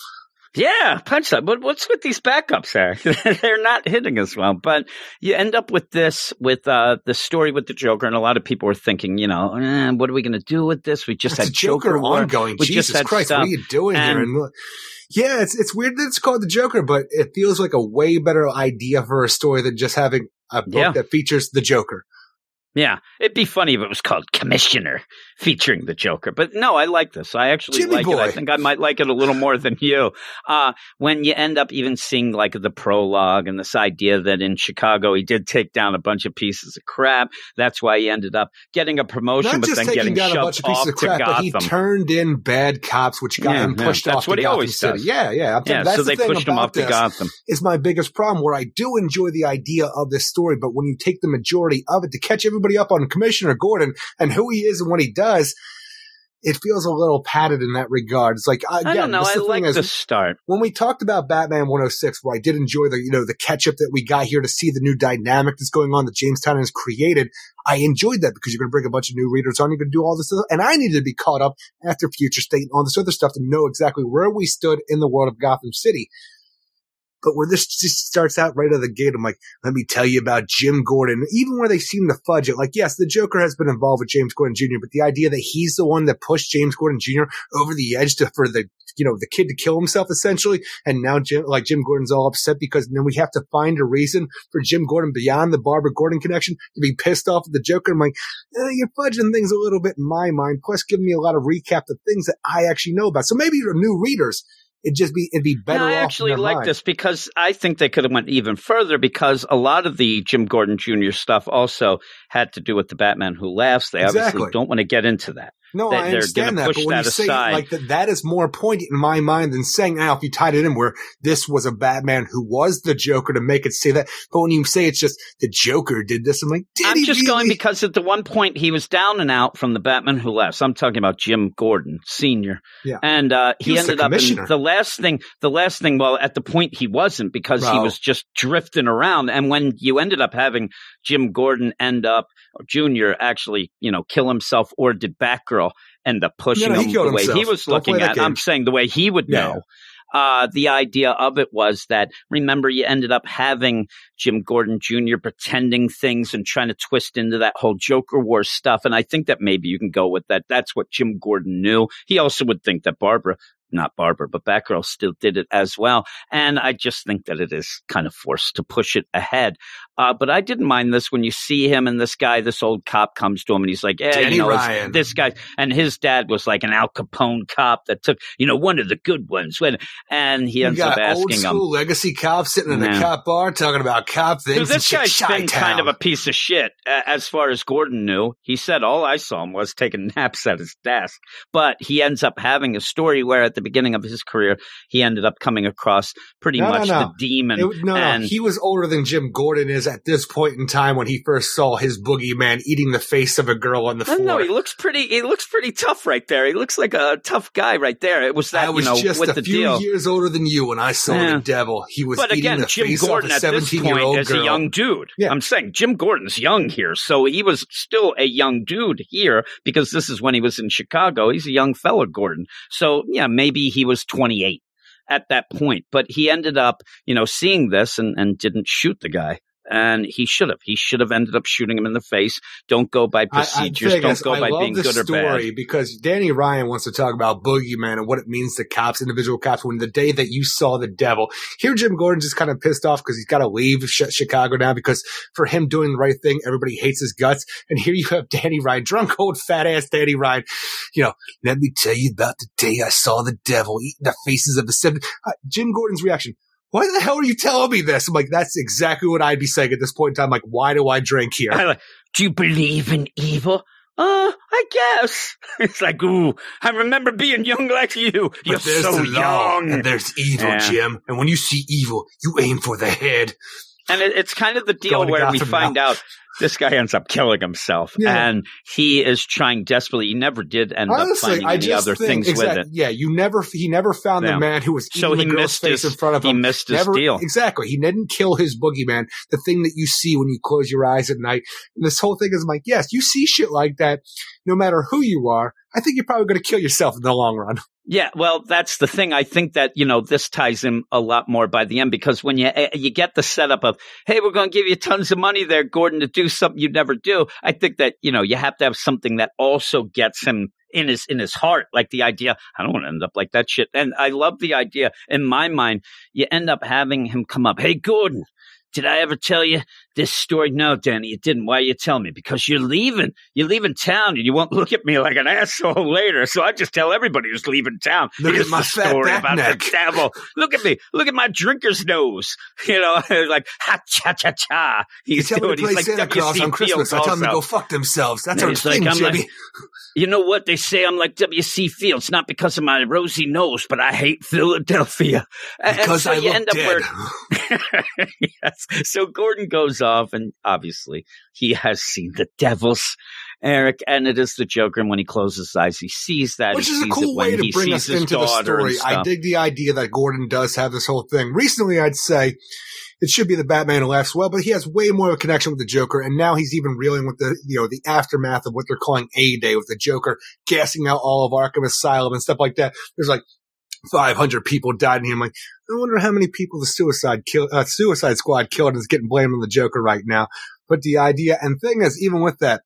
Yeah, punchline. But what's with these backups there? They're not hitting as well. But you end up with this, with uh, the story with the Joker, and a lot of people were thinking, you know, eh, what are we going to do with this? We just It's had a Joker, War. ongoing. We Jesus Christ, stuff. what are you doing here? And- And yeah, it's it's weird that it's called the Joker, but it feels like a way better idea for a story than just having a book Yeah. that features the Joker. Yeah, it'd be funny if it was called Commissioner featuring the Joker. But no, I like this. I actually Jimmy like it. I think I might like it a little more than you. Uh, when you end up even seeing like the prologue and this idea that in Chicago he did take down a bunch of pieces of crap. That's why he ended up getting a promotion, Not but just then taking getting down a shoved bunch of pieces off of crap, to but he Gotham. turned in bad cops, which got Yeah, him yeah. pushed That's off what to he Gotham always City. does. Yeah, yeah. Yeah, that's so the they pushed him off to. Gotham. is my biggest problem where I do enjoy the idea of this story, but when you take the majority of it to catch everybody up on Commissioner Gordon and who he is and what he does, it feels a little padded in that regard. It's like, again, I don't know. I like is, the start. when we talked about Batman 106, where I did enjoy the, you know, the catch up that we got here to see the new dynamic that's going on that James Tynion has created, I enjoyed that because you're going to bring a bunch of new readers on, you're going to do all this, and I needed to be caught up after Future State and all this other stuff to know exactly where we stood in the world of Gotham City. But where this just starts out right out of the gate, I'm like, let me tell you about Jim Gordon. Even where they seem to fudge it, like, yes, the Joker has been involved with James Gordon Jr., but the idea that he's the one that pushed James Gordon Jr. over the edge to, for the, you know, the kid to kill himself essentially. And now Jim, like Jim Gordon's all upset because then we have to find a reason for Jim Gordon beyond the Barbara Gordon connection to be pissed off at the Joker. I'm like, eh, you're fudging things a little bit in my mind, plus giving me a lot of recap of things that I actually know about. So maybe your new readers, it'd just be it'd be better. No, I actually like mind. this because I think they could have went even further because a lot of the Jim Gordon Jr. stuff also had to do with the Batman Who Laughs. They Exactly. obviously don't want to get into that. No, They- I understand that, but when that you say like that, that is more poignant in my mind than saying, "Now, if you tied it in where this was a Batman who was the Joker to make it say that." But when you say it's just the Joker did this, I'm like, did I'm just really? going because at the one point he was down and out from the Batman Who Laughs. I'm talking about Jim Gordon Senior. Yeah. and uh, He he, ended up in the last thing. The last thing. Well, at the point he wasn't because he was just drifting around. And when you ended up having Jim Gordon end up Junior actually, you know, kill himself, or did Batgirl end up pushing No, no, him the way he was looking at? I'm saying the way he would Yeah. know. Uh, the idea of it was that remember you ended up having Jim Gordon Jr. pretending things and trying to twist into that whole Joker War stuff. And I think that maybe you can go with that. That's what Jim Gordon knew. He also would think that Barbara, not Barbara, but Batgirl still did it as well. And I just think that it is kind of forced to push it ahead. Uh, but I didn't mind this when you see him and this guy, this old cop comes to him and he's like, yeah, Danny you know, Ryan. this guy, and his dad was like an Al Capone cop that took, you know, one of the good ones. When, and he ends up got old asking him, school legacy cop sitting in a cop bar talking about cop things. Dude, this guy's been kind of a piece of shit uh, as far as Gordon knew. He said all I saw him was taking naps at his desk. But he ends up having a story where at the beginning of his career, he ended up coming across pretty No, no, much no. the demon. It- no, and no, he was older than Jim Gordon is at this point in time when he first saw his boogeyman eating the face of a girl on the floor. don't. He looks pretty. He looks pretty tough right there. He looks like a tough guy right there. It was that I was you know just with a the few deal. years older than you when I saw Yeah. the devil. He was But eating again, the Jim face Gordon a this 17 year point old is girl. a young dude. Yeah. I'm saying Jim Gordon's young here, so he was still a young dude here because this is when he was in Chicago. He's a young fella, Gordon. So yeah, maybe he was 28 at that point, but he ended up, you know, seeing this and, and didn't shoot the guy. And he should have. He should have ended up shooting him in the face. Don't go by I- I- procedures. Don't go I by being good or story bad. because Danny Ryan wants to talk about boogeyman and what it means to cops, individual cops. When the day that you saw the devil, here Jim Gordon just kind of pissed off because he's got to leave Ch- Chicago now because for him doing the right thing, everybody hates his guts. And here you have Danny Ryan, drunk old fat ass Danny Ryan. You know, let me tell you about the day I saw the devil eating the faces of the seven. Uh, Jim Gordon's reaction. Why the hell are you telling me this? I'm like, that's exactly what I'd be saying at this point in time. Like, why do I drink here? Like, Do you believe in evil? Uh, I guess. It's like, ooh, I remember being young like you. You're there's so young. and there's evil, Yeah. Jim. And when you see evil, you aim for the head. And it, it's kind of the deal Going where we find now. out this guy ends up killing himself, Yeah. and he is trying desperately. He never did end up finding I any other think, things exact- with it. Yeah, you never. He never found Yeah. the man who was eating So he the girl's missed face his- in front of He him. missed his Never, deal. exactly. He didn't kill his boogeyman, the thing that you see when you close your eyes at night. And this whole thing is like, yes, you see shit like that, no matter who you are. I think you're probably going to kill yourself in the long run. Yeah, well, that's the thing. I think that you know this ties in a lot more by the end because when you eh, you get the setup of hey, we're going to give you tons of money there, Gordon, to do something you'd never do. I think that you know you have to have something that also gets him in his in his heart, like the idea. I don't want to end up like that shit. And I love the idea. In my mind, you end up having him come up. Hey, Gordon. Did I ever tell you this story? No, Danny, you didn't. Why you tell me? Because you're leaving. You're leaving town, and you won't look at me like an asshole later. So I just tell everybody who's leaving town. Look at my story about neck." the devil. Look at me. Look at my drinker's nose. You know, like ha cha cha cha. You He's me doing. to play He's like Santa Claus W.C. on Christmas. Fields I tell them to go fuck themselves. That's And our he's like, Jimmy. like- You know what they say? I'm like W.C. Fields, not because of my rosy nose, but I hate Philadelphia. And- and because so I you look end up dead. where yes. So Gordon goes off, and obviously he has seen the devils, Eric, and it is the Joker. And when he closes his eyes, he sees that. Which he is a cool way to bring us into the story. I dig the idea that Gordon does have this whole thing. Recently, I'd say it should be the Batman who laughs well, but he has way more of a connection with the Joker, and now he's even reeling with the you know the aftermath of what they're calling A Day with the Joker gassing out all of Arkham Asylum and stuff like that. There's like 500 people died in here. I'm like, I wonder how many people the suicide kill, uh, suicide squad killed and is getting blamed on the Joker right now. But the idea and thing is, even with that,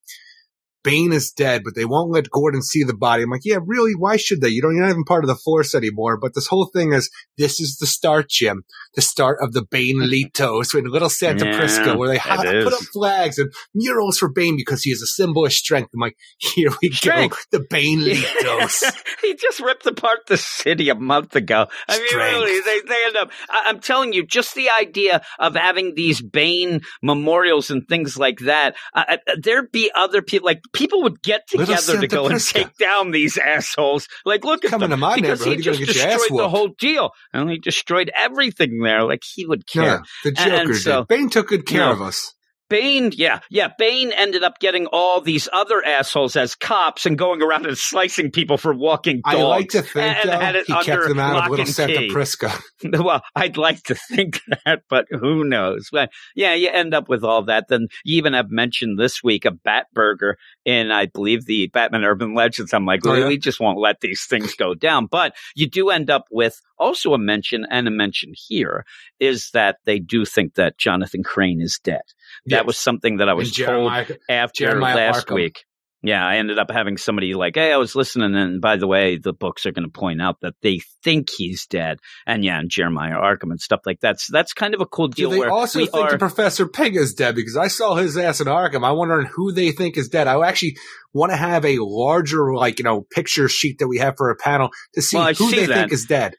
Bane is dead, but they won't let Gordon see the body. I'm like, yeah, really? Why should they? You don't, you're not even part of the force anymore. But this whole thing is, this is the start, Jim. The start of the Bane Litos in Little Santa Yeah, Prisca, where they ha- put up flags and murals for Bane because he is a symbol of strength. I'm like, here we Strength. go. The Bane Litos. he just ripped apart the city a month ago. I mean, Strength. really, they, they end up. I, I'm telling you, just the idea of having these Bane memorials and things like that. Uh, uh, there'd be other people, like people would get together to go and take down these assholes. Like, look at Coming them to my because he neighborhood, you're just destroyed the whole deal, and he destroyed everything there. Like he would care. Yeah, the Joker And so- did. Bane took good care No. of us. Bane, yeah, yeah. Bane ended up getting all these other assholes as cops and going around and slicing people for walking dogs. I like to think and though, had it he kept them out lock of Little and Santa. Prisca. Well, I'd like to think that, but who knows? But yeah, you end up with all that. Then you even have mentioned this week a Bat Burger in, I believe, the Batman Urban Legends. I'm like, Oh, yeah? we just won't let these things go down. But you do end up with also a mention and a mention here is that they do think that Jonathan Crane is dead. That Yes. was something that I was told after Jeremiah last Arkham. week. Yeah, I ended up having somebody like, "Hey, I was listening, and by the way, the books are going to point out that they think he's dead." And yeah, and Jeremiah Arkham and stuff like that. So that's kind of a cool Do deal. they where also think are, Professor Pig is dead? Because I saw his ass in Arkham. I'm wondering who they think is dead. I actually want to have a larger, like, you know, picture sheet that we have for a panel to see Well, who see they that. think is dead.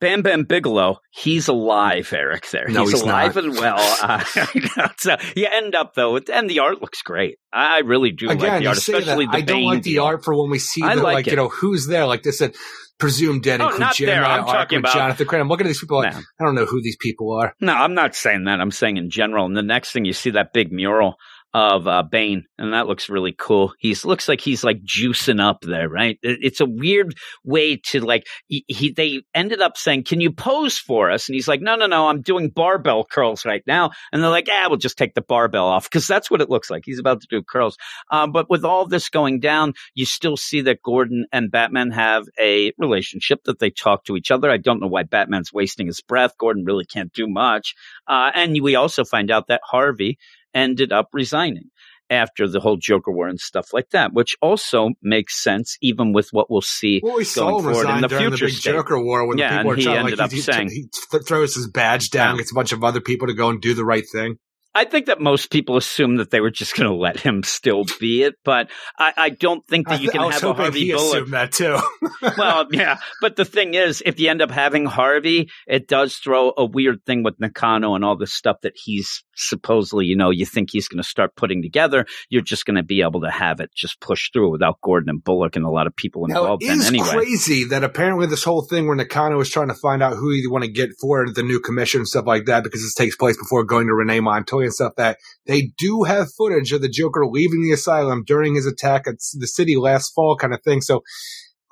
Bam Bam Bigelow, he's alive, Eric. There, No, he's, he's alive not. and well. Uh, so you end up though, with, and the art looks great. I really do like Again, the art, say that. especially the I don't Bane like the deal. art for when we see I the, like like, you know, who's there. Like they said, presumed dead Oh, include not there. Jeremiah I'm talking about- Jonathan Crane. I'm looking at these people like, No. I don't know who these people are. No, I'm not saying that. I'm saying in general. And the next thing you see that big mural of uh, Bane, and that looks really cool. He's looks like he's like juicing up there, right? It's a weird way to like. He, he they ended up saying, "Can you pose for us?" And he's like, "No, no, no. I'm doing barbell curls right now." And they're like, "Ah, we'll just take the barbell off because that's what it looks like. He's about to do curls." Um, but with all this going down, you still see that Gordon and Batman have a relationship that they talk to each other. I don't know why Batman's wasting his breath. Gordon really can't do much. Uh, and we also find out that Harvey ended up resigning after the whole Joker war and stuff like that, which also makes sense, even with what we'll see Well, we going forward in the future the big. Joker war when Yeah, the people are he trying ended like up he, he- saying- he th- throws his badge down, Yeah. gets a bunch of other people to go and do the right thing. I think that most people assume that they were just going to let him still be it, but I, I don't think that you can I have a Harvey he Bullock. that too. well, yeah, but the thing is, if you end up having Harvey, it does throw a weird thing with Nakano and all this stuff that he's supposedly, you know, you think he's going to start putting together. You're just going to be able to have it just push through without Gordon and Bullock and a lot of people Now, involved. it then is anyway, crazy that apparently this whole thing where Nakano was trying to find out who you want to get for the new commission and stuff like that, because this takes place before going to Renee Montoya and stuff, that they do have footage of the Joker leaving the asylum during his attack at the city last fall kind of thing. So,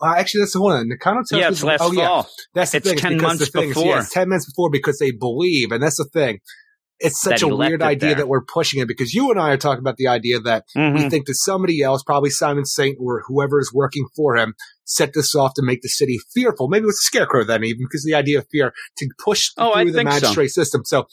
uh, actually, that's the one. Nakano tells yeah, it's last oh, yeah. That's the It's thing. 10 because months thing is, before. yeah, it's 10 months before because they believe. And that's the thing. It's such a weird idea there. that we're pushing it because you and I are talking about the idea that Mhm. we think that somebody else, probably Simon Saint or whoever is working for him, set this off to make the city fearful. Maybe it was a scarecrow then, even because the idea of fear to push Oh, I through the think so. system. So,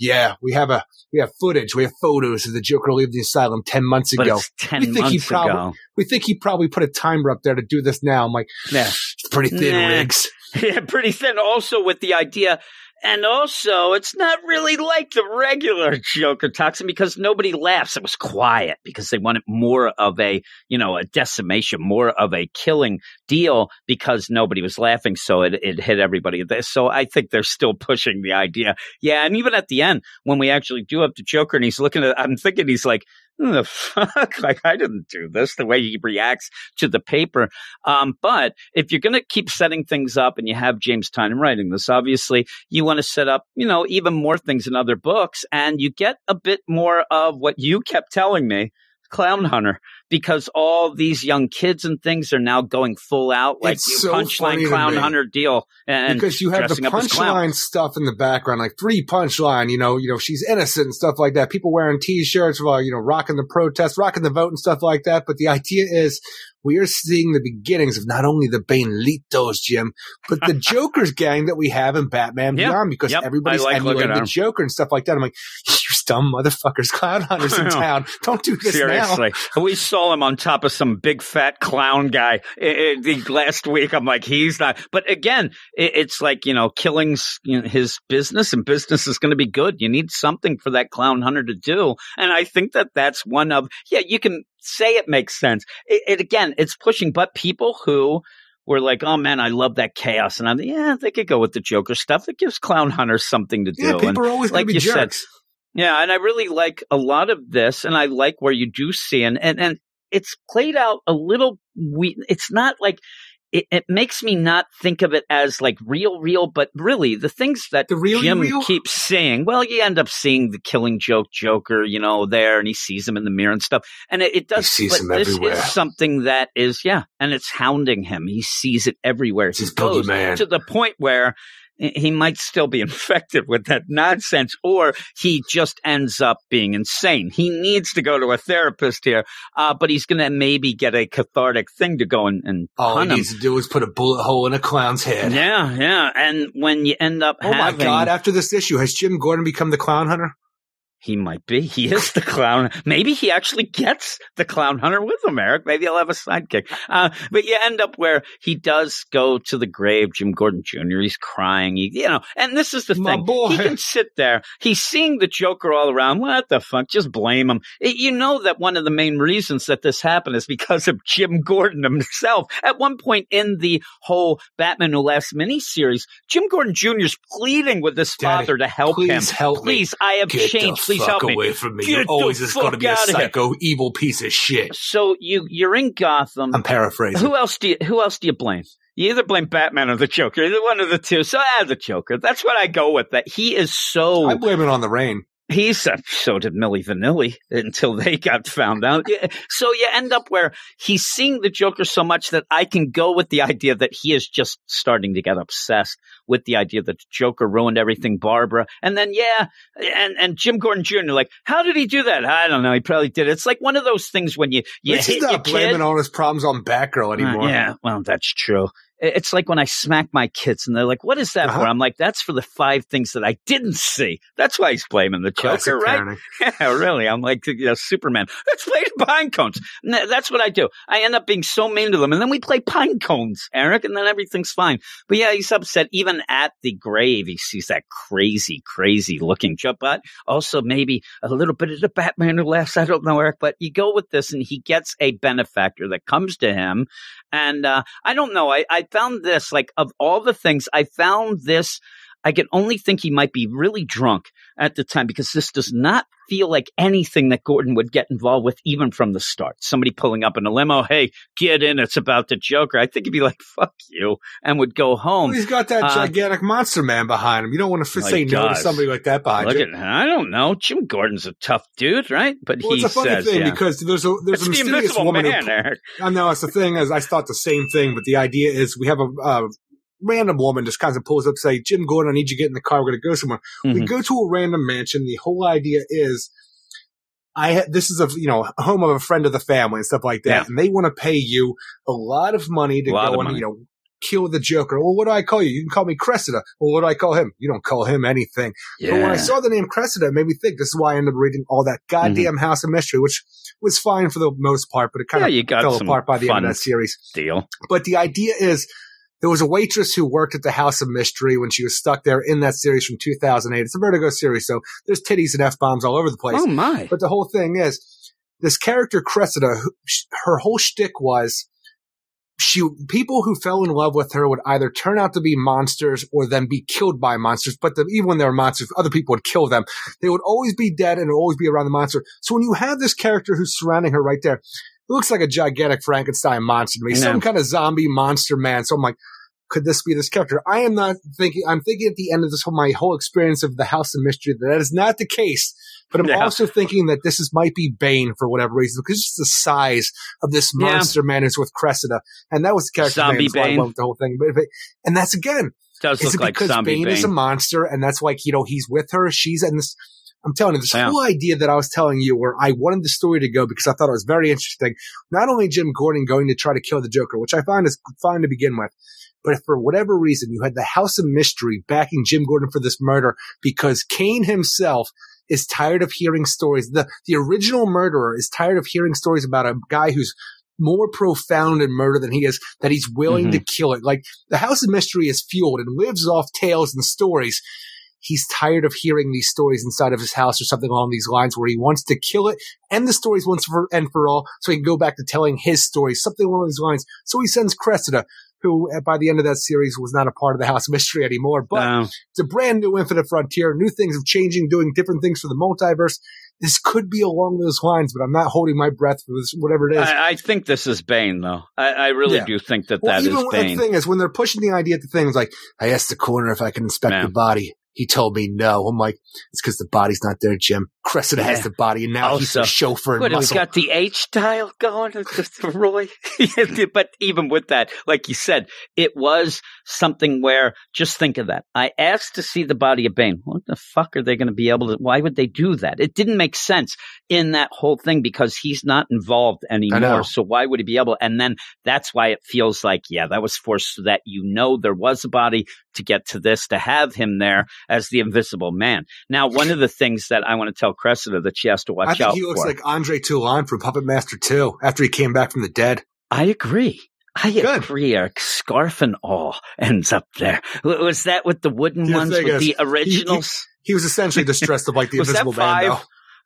yeah, we have a we have footage, we have photos of the Joker leaving the asylum ten months But ago. it's ten We think he probably- ago. We think he probably put a timer up there to do this now. I'm like, Yeah. it's pretty thin, Nah. Riggs. Yeah, pretty thin. Also with the idea, and also it's not really like the regular Joker toxin because nobody laughs. It was quiet because they wanted more of a, you know, a decimation, more of a killing deal because nobody was laughing. So it, it hit everybody. So I think they're still pushing the idea. Yeah. And even at the end, when we actually do have the Joker and he's looking at, I'm thinking he's like, "Who the fuck? Like I didn't do this. The way he reacts to the paper. Um, but if you're going to keep setting things up and you have James Tynion writing this, obviously you want to set up, you know, even more things in other books and you get a bit more of what you kept telling me. Clown Hunter, because all these young kids and things are now going full out like It's you so punchline Clown. Hunter deal, and because you have the dressing up as clown. punchline stuff in the background, like three punchline. You know, you know she's innocent and stuff like that. People wearing T-shirts, while you know, rocking the protest, rocking the vote and stuff like that. But the idea is, we are seeing the beginnings of not only the Banelitos, Jim, but the Joker's gang that we have in Batman Yeah. Beyond because Yep. everybody's I like emulating at the. Joker and stuff like that. I'm like, you dumb motherfuckers, clown hunters in town. Don't do this now. Seriously, we saw him on top of some big fat clown guy I- the last week. I'm like, he's not. But again, it, it's like you know, killing's you know, his business, and business is going to be good. You need something for that clown hunter to do, and I think that that's one of. Yeah, you can say it makes sense. It, it again, it's pushing, but people who. Were like, oh man, I love that chaos, and I'm yeah, they could go with the Joker stuff. It gives clown hunters something to do. Yeah, and- people are always like you said, yeah, and I really like a lot of this, and I like where you do see and and, and it's played out a little. We it's not like it, it makes me not think of it as like real, real, but really the things that The real Jim real? keeps saying. Well, you end up seeing the Killing Joke Joker, you know, there, and he sees him in the mirror and stuff, and it, it does. sees but him this everywhere. is something that is yeah, and it's hounding him. He sees it everywhere. It's he his goes boogeyman. to the point where he might still be infected with that nonsense, or he just ends up being insane. He needs to go to a therapist here, uh, but he's going to maybe get a cathartic thing to go and, and All he him. needs to do is put a bullet hole in a clown's head. Yeah, yeah. And when you end up Oh my God! After this issue, has Jim Gordon become the clown hunter? He might be. He is the clown. Maybe he actually gets the clown hunter with him, Eric. Maybe he'll have a sidekick. Uh, but you end up where he does go to the grave, Jim Gordon Jr. He's crying. He, you know, and this is the My thing. boy. He can sit there. He's seeing the Joker all around. What the fuck? Just blame him. It- you know that one of the main reasons that this happened is because of Jim Gordon himself. At one point in the whole Batman Who Laughs miniseries, Jim Gordon Jr. is pleading with his Daddy, father to help please him. help me. Please, I have Get changed. Please fuck help me. away from me. Get You're always just going to be a outta here. psycho, evil piece of shit. So you you're in Gotham. I'm paraphrasing. who else do you who else do you blame? You either blame Batman or the Joker. Either one of the two. So ah, the Joker. That's what I go with. That he is so I blame it on the rain. He's uh, so did Milli Vanilli until they got found out. Yeah, So you end up where he's seeing the Joker so much that I can go with the idea that he is just starting to get obsessed with the idea that the Joker ruined everything, Barbara, and then yeah, and and Jim Gordon Jr. Like, how did he do that? I don't know. He probably did. It's like one of those things when you you This hit is your not blaming all his problems on Batgirl anymore. Uh, yeah, well, that's true. It's like when I smack my kids and they're like, "What is that Uh-huh. for?" I'm like, "That's for the five things that I didn't see." That's why he's blaming the Joker, right? parenting. Yeah, really. I'm like, you know, Superman. Let's play pine cones. That's what I do. I end up being so mean to them, and then we play pine cones, Eric, and then everything's fine. But yeah, he's upset. Even at the grave, he sees that crazy, crazy looking Joe. But also maybe a little bit of the Batman who laughs. I don't know, Eric. But you go with this, and he gets a benefactor that comes to him. And uh, I don't know. I, I found this like of all the things, I found this. I can only think he might be really drunk at the time because this does not feel like anything that Gordon would get involved with, even from the start. Somebody pulling up in a limo, hey, get in, it's about the Joker. I think he'd be like, fuck you, and would go home. Well, he's got that Uh, gigantic monster man behind him. You don't want to say no to somebody like that behind Look you. at, I don't know. Jim Gordon's a tough dude, right? But well, he it's a funny says, thing yeah. because there's a there's it's a the mysterious invisible woman man, who. I know it's the thing is I thought the same thing, but the idea is we have a, a random woman just kind of pulls up, and say, Jim Gordon, I need you to get in the car. We're going to go somewhere. We Mhm. go to a random mansion. The whole idea is, I ha- this is a you know home of a friend of the family and stuff like that, Yeah. and they want to pay you a lot of money to go and money. you know kill the Joker. Well, what do I call you? You can call me Cressida. Well, what do I call him? You don't call him anything. But when I saw the name Cressida, it made me think. This is why I ended up reading all that goddamn House of Mystery, which was fine for the most part, but it kind Yeah, of you got fell apart by the end of that series. deal. But the idea is there was a waitress who worked at the House of Mystery when she was stuck there in that series from 2008. It's a Vertigo series, so there's titties and F bombs all over the place. Oh, my. But the whole thing is this character Cressida, her whole shtick was she people who fell in love with her would either turn out to be monsters or then be killed by monsters. But the, even when they were monsters, other people would kill them. They would always be dead and always be around the monster. So when you have this character who's surrounding her right there, looks like a gigantic Frankenstein monster to me, Yeah. some kind of zombie monster man. So I'm like, could this be this character? I am not thinking. I'm thinking at the end of this whole my whole experience of the House of Mystery that that is not the case. But I'm Yeah. also thinking that this is might be Bane for whatever reason because just the size of this Yeah. monster man is with Cressida, and that was the character Zombie name. That's why I Bane. the whole thing. But and that's again, Does is look it like because Bane, Bane. is a monster and that's like you know he's with her, she's in this. I'm telling you, this whole idea that I was telling you where I wanted the story to go because I thought it was very interesting. Not only Jim Gordon going to try to kill the Joker, which I find is fine to begin with, but if for whatever reason you had the House of Mystery backing Jim Gordon for this murder because Cain himself is tired of hearing stories. The, the original murderer is tired of hearing stories about a guy who's more profound in murder than he is, that he's willing to mm-hmm. kill it. Like the House of Mystery is fueled and lives off tales and stories. He's tired of hearing these stories inside of his house or something along these lines where he wants to kill it, end the stories once for, and for all, so he can go back to telling his stories, something along these lines. So he sends Cressida, who uh, by the end of that series was not a part of the House Mystery anymore, but No. it's a brand new Infinite Frontier. New things of changing, doing different things for the multiverse. This could be along those lines, but I'm not holding my breath for this, whatever it is. I, I think this is Bane, though. I, I really Yeah. do think that well, that even is Bane. the thing is, when they're pushing the idea to things like, I asked the coroner if I can inspect the body. He told me no. I'm like, it's because the body's not there, Jim. Cressida has the body, and now he's Also, the chauffeur and What, have we muscle. got the H dial going? Roy. but even with that, like you said, it was something where just think of that. I asked to see the body of Bane. What the fuck are they going to be able to? Why would they do that? It didn't make sense in that whole thing because he's not involved anymore. So why would he be able? And then that's why it feels like, yeah, that was forced so that you know there was a body to get to this, to have him there as the invisible man. Now, one of the things that I want to tell Cressida that she has to watch I think out he looks for. like Andre Toulon from Puppet Master 2 after he came back from the dead. I agree. I Good. agree. A scarf and all ends up there. Was that with the wooden The ones with is, the originals? He was essentially distressed of like the Was that Invisible Man, five?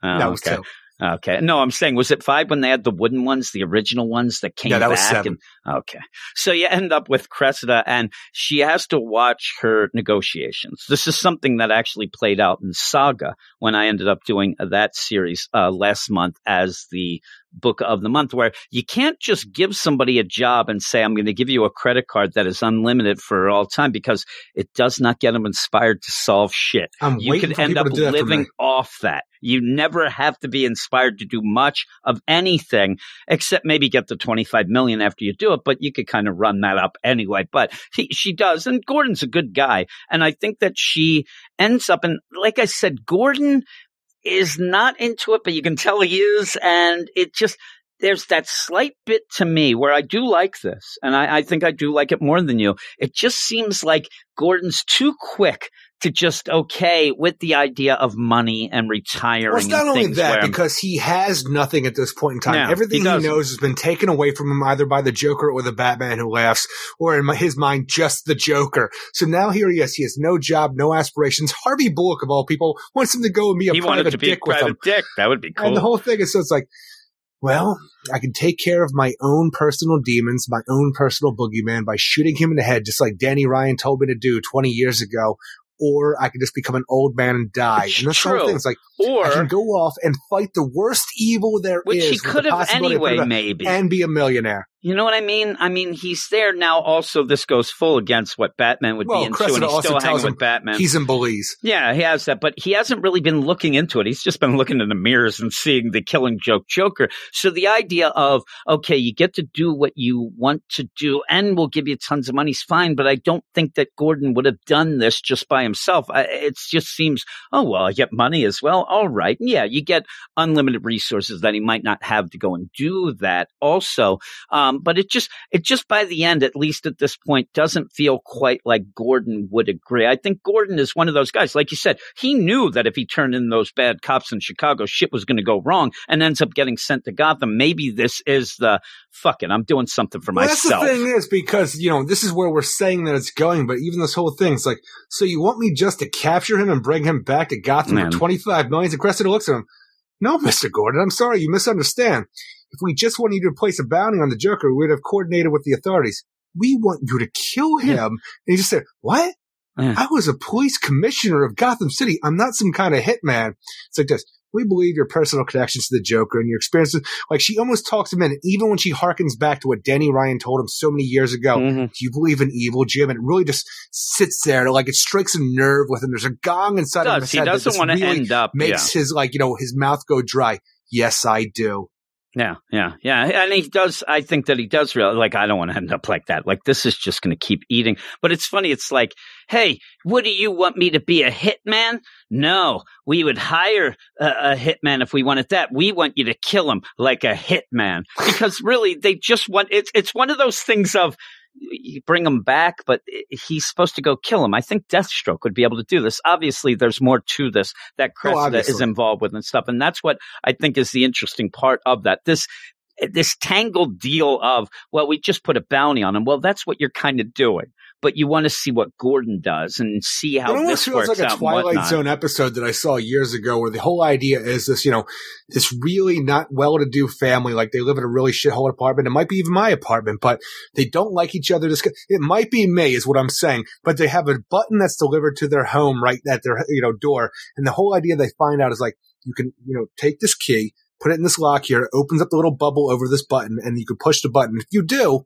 though. Oh, that was okay. two. Okay. No, I'm saying, was it five when they had the wooden ones, the original ones that came Yeah, that back? was seven. And, okay. So you end up with Cressida and she has to watch her negotiations. This is something that actually played out in Saga when I ended up doing that series uh, last month as the book of the month where you can't just give somebody a job and say, I'm going to give you a credit card that is unlimited for all time because it does not get them inspired to solve shit I'm you could end up to do that for living off that. You never have to be inspired to do much of anything except maybe get the 25 million after you do it, but you could kind of run that up anyway. But he, she does. And Gordon's a good guy. And I think that she ends up, and like I said, Gordon is not into it, but you can tell he is. And it just, there's that slight bit to me where I do like this, and I, I think I do like it more than you. It just seems like Gordon's too quick to just okay with the idea of money and retiring. Well, it's not only that because he has nothing at this point in time. Yeah, Everything he he, knows has been taken away from him either by the Joker or the Batman who laughs, or in my- his mind, just the Joker. So now here he is. He has no job, no aspirations. Harvey Bullock, of all people, wants him to go and be a he private to be a dick with him. dick. That would be cool. And the whole thing is so it's like, well, I can take care of my own personal demons, my own personal boogeyman by shooting him in the head, just like Danny Ryan told me to do 20 years ago. Or I can just become an old man and die. It's and that's true. thing. It's like, or I can go off and fight the worst evil there is, which he with the could have anyway, maybe. and be a millionaire. You know what I mean? I mean, he's there now. Also, this goes full against what Batman would Well, be into, Cressida and he's also still tells hanging with Batman. He's in Belize. Yeah, he has that, but he hasn't really been looking into it. He's just been looking in the mirrors and seeing the killing joke Joker. So the idea of, okay, you get to do what you want to do and we'll give you tons of money is fine, but I don't think that Gordon would have done this just by himself. It just seems, oh, well, I get money as well. All right. Yeah, you get unlimited resources that he might not have to go and do that also. Um, Um, but it just, it just by the end, at least at this point, doesn't feel quite like Gordon would agree. I think Gordon is one of those guys, like you said, he knew that if he turned in those bad cops in Chicago, shit was going to go wrong and ends up getting sent to Gotham. Maybe this is the fuck it, I'm doing something for Well, myself. that's the thing is because, you know, this is where we're saying that it's going, but even this whole thing, it's like, so you want me just to capture him and bring him back to Gotham Man. for 25 million? And Cressida looks at him. No, Mr. Gordon, I'm sorry, you misunderstand. If we just wanted you to place a bounty on the Joker, we would have coordinated with the authorities. We want you to kill him. Yeah. And he just said, what? Yeah. I was a police commissioner of Gotham City. I'm not some kind of hitman. It's like this. We believe your personal connections to the Joker and your experiences. Like she almost talks him in, even when she harkens back to what Danny Ryan told him so many years ago. Mhm. Do you believe in evil, Jim? And it really just sits there, like it strikes a nerve with him. There's a gong inside of Does. his He head that doesn't want to really end up. makes his like you know his mouth go dry. Yes, I do. Yeah, yeah, yeah. And he does, I think that he does realize, like, I don't want to end up like that. Like, this is just going to keep eating. But it's funny. It's like, hey, do you want me to be a hitman? No, we would hire a, a hitman if we wanted that. We want you to kill him like a hitman. Because really, they just want, it's, it's one of those things of, you bring him back, but he's supposed to go kill him. I think Deathstroke would be able to do this. Obviously, there's more to this that Oh, Cressida obviously. is involved with and stuff, and that's what I think is the interesting part of that. This this tangled deal of well, we just put a bounty on him. Well, that's what you're kind of doing, but you want to see what Gordon does and see how it almost this feels works like a. Twilight. Zone episode that I saw years ago, where the whole idea is this, you know, this really not well-to-do family, like they live in a really shithole apartment. It might be even my apartment, but they don't like each other. This- It might be me, is what I'm saying. But they have a button that's delivered to their home right at their, you know, door, and the whole idea they find out is like you can, you know, take this key, put it in this lock here, it opens up the little bubble over this button, and you can push the button. If you do,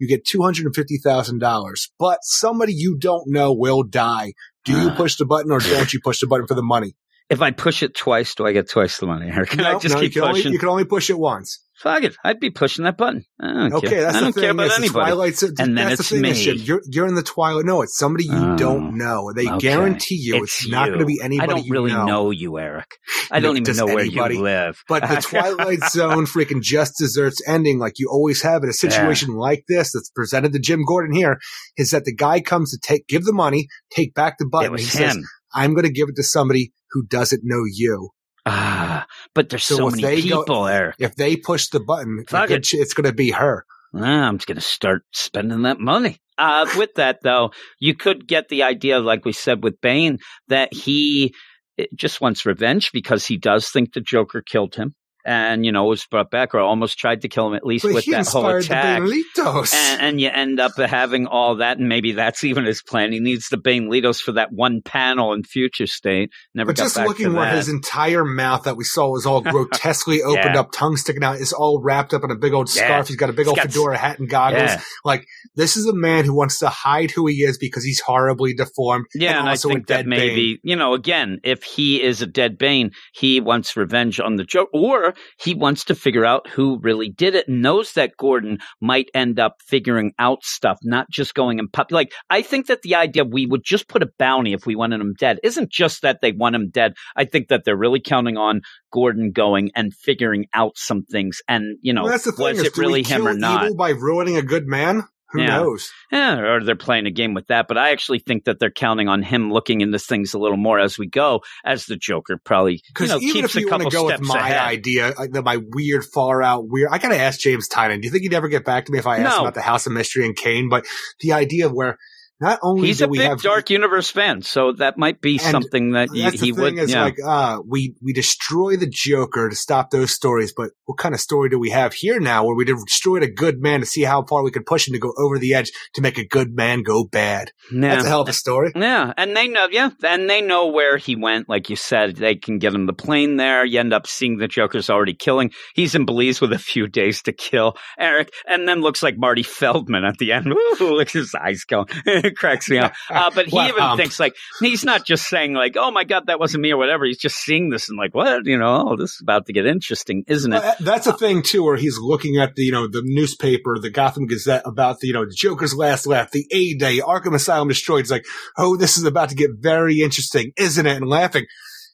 you get two hundred and fifty thousand dollars. But somebody you don't know will die. Do you Ah. push the button or don't you push the button for the money? If I push it twice, do I get twice the money? Or can I just no, you keep can, only, pushing? you can only push it once. Fuck it, I'd be pushing that button. I don't Okay, care. that's I the don't thing. care about anybody. Twilight's, And then that's it's the thing. me. You're, you're in the Twilight. No, it's somebody you Oh, don't know. They okay. guarantee you it's, not you. going to be anybody I don't you really know. know. you, Eric. I don't even know where anybody? you live. But the Twilight Zone freaking just desserts ending like you always have in a situation like this that's presented to Jim Gordon here is that the guy comes to take, give the money, take back the it button. was He says. I'm going to give it to somebody who doesn't know you. Ah, but there's So so, many they go- people there. If they push the button, Fuck good it. it's going to be her. I'm just going to start spending that money. Uh, with that, though, you could get the idea, like we said with Bane, that he eh, just wants revenge because he does think the Joker killed him and, you know, was brought back or almost tried to kill him, at least But with that whole attack. and, and you end up having all that, and maybe that's even his plan. He needs the Bane Litos for that one panel in Future State. Never But got just looking where that. his entire mouth that we saw was all grotesquely opened Yeah. up, tongue sticking out, is all wrapped up in a big old Yeah. scarf. He's got a big He's old fedora hat and goggles. Yeah. Like this is a man who wants to hide who he is because he's horribly deformed. Yeah, and, I also a think that dead Bane. maybe you know, again, if he is a dead Bane, he wants revenge on the joke, or he wants to figure out who really did it. and Knows that Gordon might end up figuring out stuff, not just going and pop. Like I think that the idea we would just put a bounty if we wanted him dead isn't just that they want him dead. I think that they're really counting on Gordon going and figuring out some things, and you know, Well, that's the thing. was is, it do we really him or not? Evil by ruining a good man? Who Yeah. knows? Yeah, or they're playing a game with that. But I actually think that they're counting on him looking into things a little more as we go, as the Joker probably you Because know, even if you want to go with my ahead. idea, uh, like my weird, far out, weird, I gotta ask James Tynion. Do you think he'd ever get back to me if I asked No. about the House of Mystery and Cain? But the idea of where not only He's a big have Dark Universe fan, so that might be something that you, That's the he thing would. is yeah. like, uh, we, we destroy the Joker to stop those stories, but what kind of story do we have here now where we destroyed a good man to see how far we could push him to go over the edge to make a good man go bad? yeah. That's a hell of a story. Yeah, and they know, yeah, and they know where he went. Like you said, they can get him the plane there. You end up seeing the Joker's already killing. He's in Belize with a few days to kill Eric, and then looks like Marty Feldman at the end. Ooh, look at his eyes going. it cracks me up. Uh, but he What even hump. thinks like he's not just saying like, "Oh my God, that wasn't me" or whatever. He's just seeing this and like, "What? You know, oh, this is about to get interesting, isn't it?" Well, that's a thing too, where he's looking at the you know the newspaper, the Gotham Gazette about the you know Joker's last laugh, the A Day, Arkham Asylum destroyed. It's like, oh, this is about to get very interesting, isn't it? And laughing,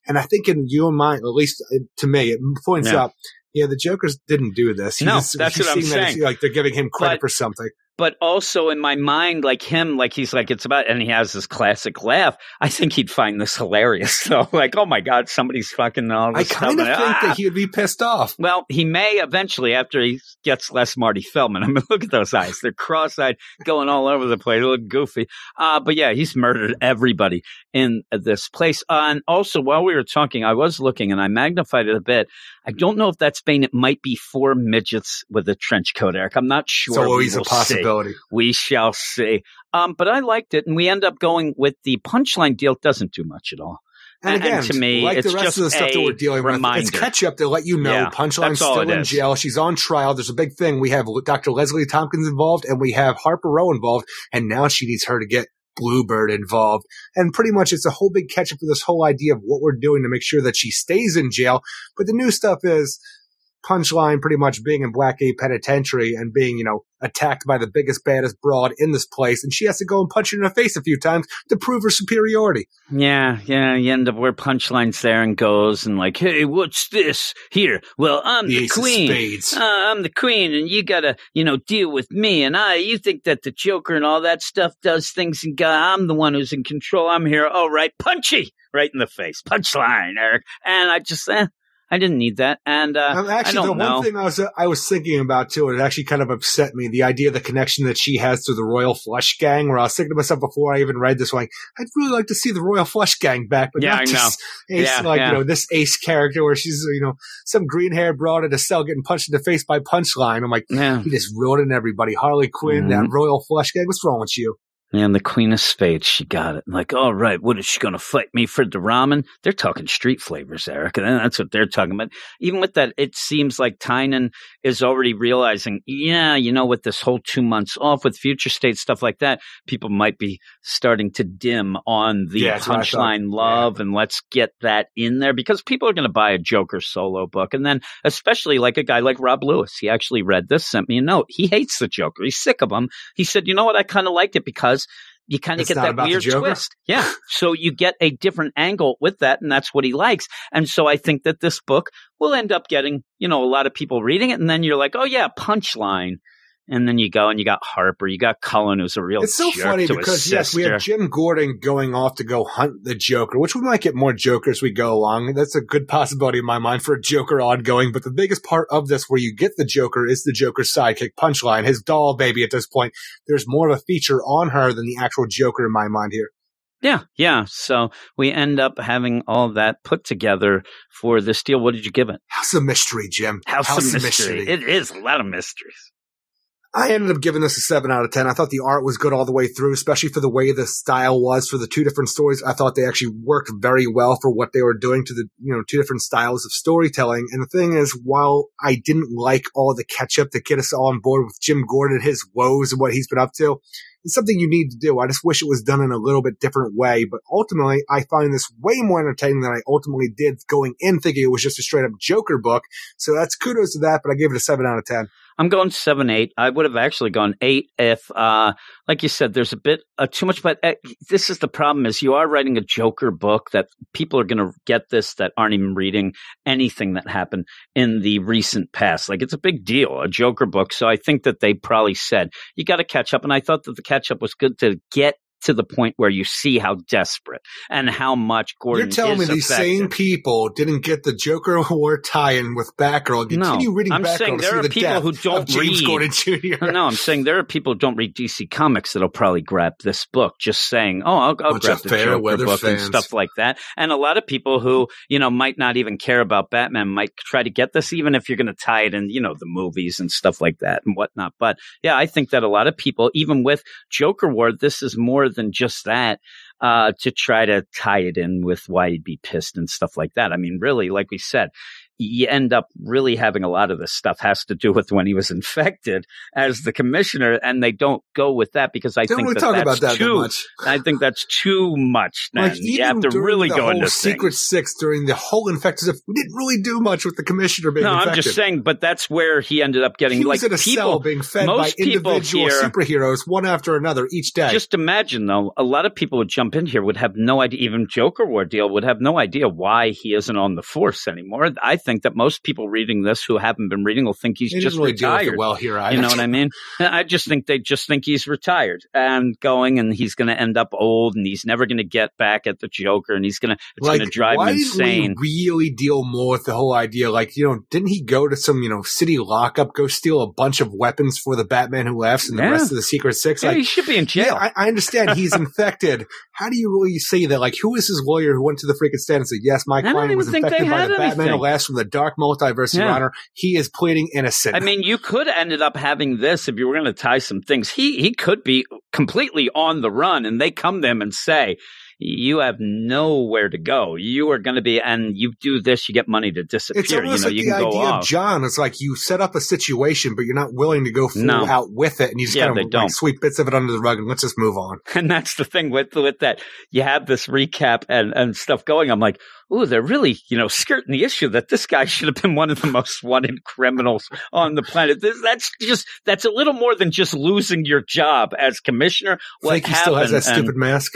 and I think in your mind, at least uh, to me, it points Yeah. out, yeah, the Joker's didn't do this. He No, just- that's what I'm seeing that saying. like they're giving him credit But- for something. But also in my mind, like him, like he's like it's about, and he has this classic laugh. I think he'd find this hilarious. So, like, oh my god, somebody's fucking all this I kind of think Ah! that he would be pissed off. Well, he may eventually after he gets less Marty Feldman. I mean, look at those eyes; they're cross-eyed, going all over the place. They look goofy. Uh, but yeah, he's murdered everybody in this place. Uh, and also, while we were talking, I was looking and I magnified it a bit. I don't know if that's Bane. It might be four midgets with a trench coat, Eric. I'm not sure. so always a see. Possibility. We shall see. Um, but I liked it, and we end up going with the punchline deal. Doesn't do much at all. And again, and to me, like it's the rest just of the stuff that we're dealing with, it's catch up to let you know Yeah, Punchline's still in is. jail. She's on trial. There's a big thing. We have Dr. Leslie Thompkins involved, and we have Harper Row involved, and now she needs her to get Bluebird involved. And pretty much it's a whole big catch up for this whole idea of what we're doing to make sure that she stays in jail. But the new stuff is punchline pretty much being in Blackgate Penitentiary and being, you know, attacked by the biggest, baddest broad in this place, and she has to go and punch her in the face a few times to prove her superiority. Yeah, yeah. You end up where punchline's there and goes and like, hey, what's this here? Well, I'm The the, queen. Uh, I'm the queen, and you gotta, you know, deal with me. And I, you think that the Joker and all that stuff does things, and God, I'm the one who's in control. I'm here. All right, punchy, right in the face, punchline, Eric. And I just, eh, I didn't need that. And uh, Um, actually, the know. one thing I was uh, I was thinking about too, and it actually kind of upset me, the idea of the connection that she has to the Royal Flush Gang. Where I was thinking to myself before I even read this, like I'd really like to see the Royal Flush Gang back, but Yeah, not I know. just Ace, Yeah, like yeah. you know this Ace character where she's you know some green haired broad at a cell getting punched in the face by Punchline. I'm like, yeah, he just ruining everybody. Harley Quinn, that Mhm. Royal Flush Gang. What's wrong with you? And the Queen of Spades, she got it. Like, all right, what is she going to fight me for the ramen? They're talking street flavors, Eric, and that's what they're talking about. Even with that, it seems like Tynion is already realizing, yeah, you know, with this whole two months off with future state stuff like that, people might be starting to dim on the Yeah, that's what I thought. punchline love, and let's get that in there because people are going to buy a Joker solo book, and then especially like a guy like Rob Lewis, he actually read this, sent me a note. He hates the Joker. He's sick of him. He said, you know what? I kind of liked it because you kind of get that weird twist. Yeah. So you get a different angle with that, and that's what he likes. And so I think that this book will end up getting, you know, a lot of people reading it, and then you're like, oh yeah, punchline. And then you go and you got Harper, you got Cullen, who's a real It's so funny to because yes, we have. Jim Gordon going off to go hunt the Joker, which we might get more Jokers as we go along. That's a good possibility in my mind for a Joker ongoing. But the biggest part of this, where you get the Joker, is the Joker's sidekick Punchline, his doll baby. At this point, there's more of a feature on her than the actual Joker in my mind here. Yeah, yeah. So we end up having all that put together for this deal. What did you give it? House of Mystery, Jim. House, of mystery. It is a lot of mysteries. I ended up giving this a seven out of ten. I thought the art was good all the way through, especially for the way the style was for the two different stories. I thought they actually worked very well for what they were doing to the you know two different styles of storytelling. And the thing is, while I didn't like all the catch up to get us all on board with Jim Gordon and his woes and what he's been up to, it's something you need to do. I just wish it was done in a little bit different way. But ultimately, I find this way more entertaining than I ultimately did going in thinking it was just a straight up Joker book. So that's kudos to that. But I gave it a seven out of ten. I'm going seven, eight. I would have actually gone eight if, uh, like you said, there's a bit uh, too much. But uh, this is the problem: is you are writing a Joker book that people are going to get this that aren't even reading anything that happened in the recent past. Like it's a big deal, a Joker book. So I think that they probably said you got to catch up, and I thought that the catch up was good to get to the point where you see how desperate and how much Gordon. You're telling me these same people didn't get the Joker War tie-in with Batgirl and No, reading I'm Batgirl saying there are the people who don't James read. Gordon Jr. No, I'm saying there are people who don't read DC Comics that'll probably grab this book, just saying, "Oh, I'll, I'll oh, grab the Joker book and stuff like that." And a lot of people who you know might not even care about Batman might try to get this, even if you're going to tie it in, you know, the movies and stuff like that and whatnot. But yeah, I think that a lot of people, even with Joker War, this is more than just that. Uh, to try to tie it in with why he'd be pissed and stuff like that. I mean, really, like we said, you end up really having a lot of this stuff has to do with when he was infected as the commissioner, and they don't go with that because I Don't think really that talk that's about that too. much. I think that's too much. Then Like you have to really go into Secret things. Six during the whole infected we didn't really do much with the commissioner being No, infected. I'm just saying, but that's where he ended up getting he like was in a people. cell being fed by most people individual here- superheroes one after another each day. Just imagine though, a lot of people would jump in here would have no idea. Even Joker War deal would have no idea why he isn't on the force anymore. I think that most people reading this who haven't been reading will think he's just really retired. well here. Either. You know what I mean? I just think they just think he's retired and going, and he's going to end up old, and he's never going to get back at the Joker, and he's going to it's like, going to drive why him didn't insane. we really deal more with the whole idea? Like, you know, didn't he go to some, you know, city lockup, go steal a bunch of weapons for the Batman who left and the rest of the Secret Six? Yeah, like, he should be in jail. Yeah, I, I understand he's infected. How do you really say that? Like, who is his lawyer who went to the freaking stand and said, "Yes, my client was infected by the Batman who laughs the dark multiverse, Your Yeah. Honor. He is pleading innocent." I mean, you could ended up having this if you were going to tie some things. He he could be completely on the run, and they come to him and say, you have nowhere to go. You are going to be, and you do this, you get money to disappear. It's almost you know, like you the can go idea off. of John. It's like you set up a situation, but you're not willing to go full No. out with it, and you just Yeah, kind of don't. like sweep bits of it under the rug and let's just move on. and that's the thing with with that. You have this recap and and stuff going. I'm like, ooh, they're really you know skirting the issue that this guy should have been one of the most wanted criminals on the planet. This, that's just that's a little more than just losing your job as commissioner. What think he still has that and- stupid mask.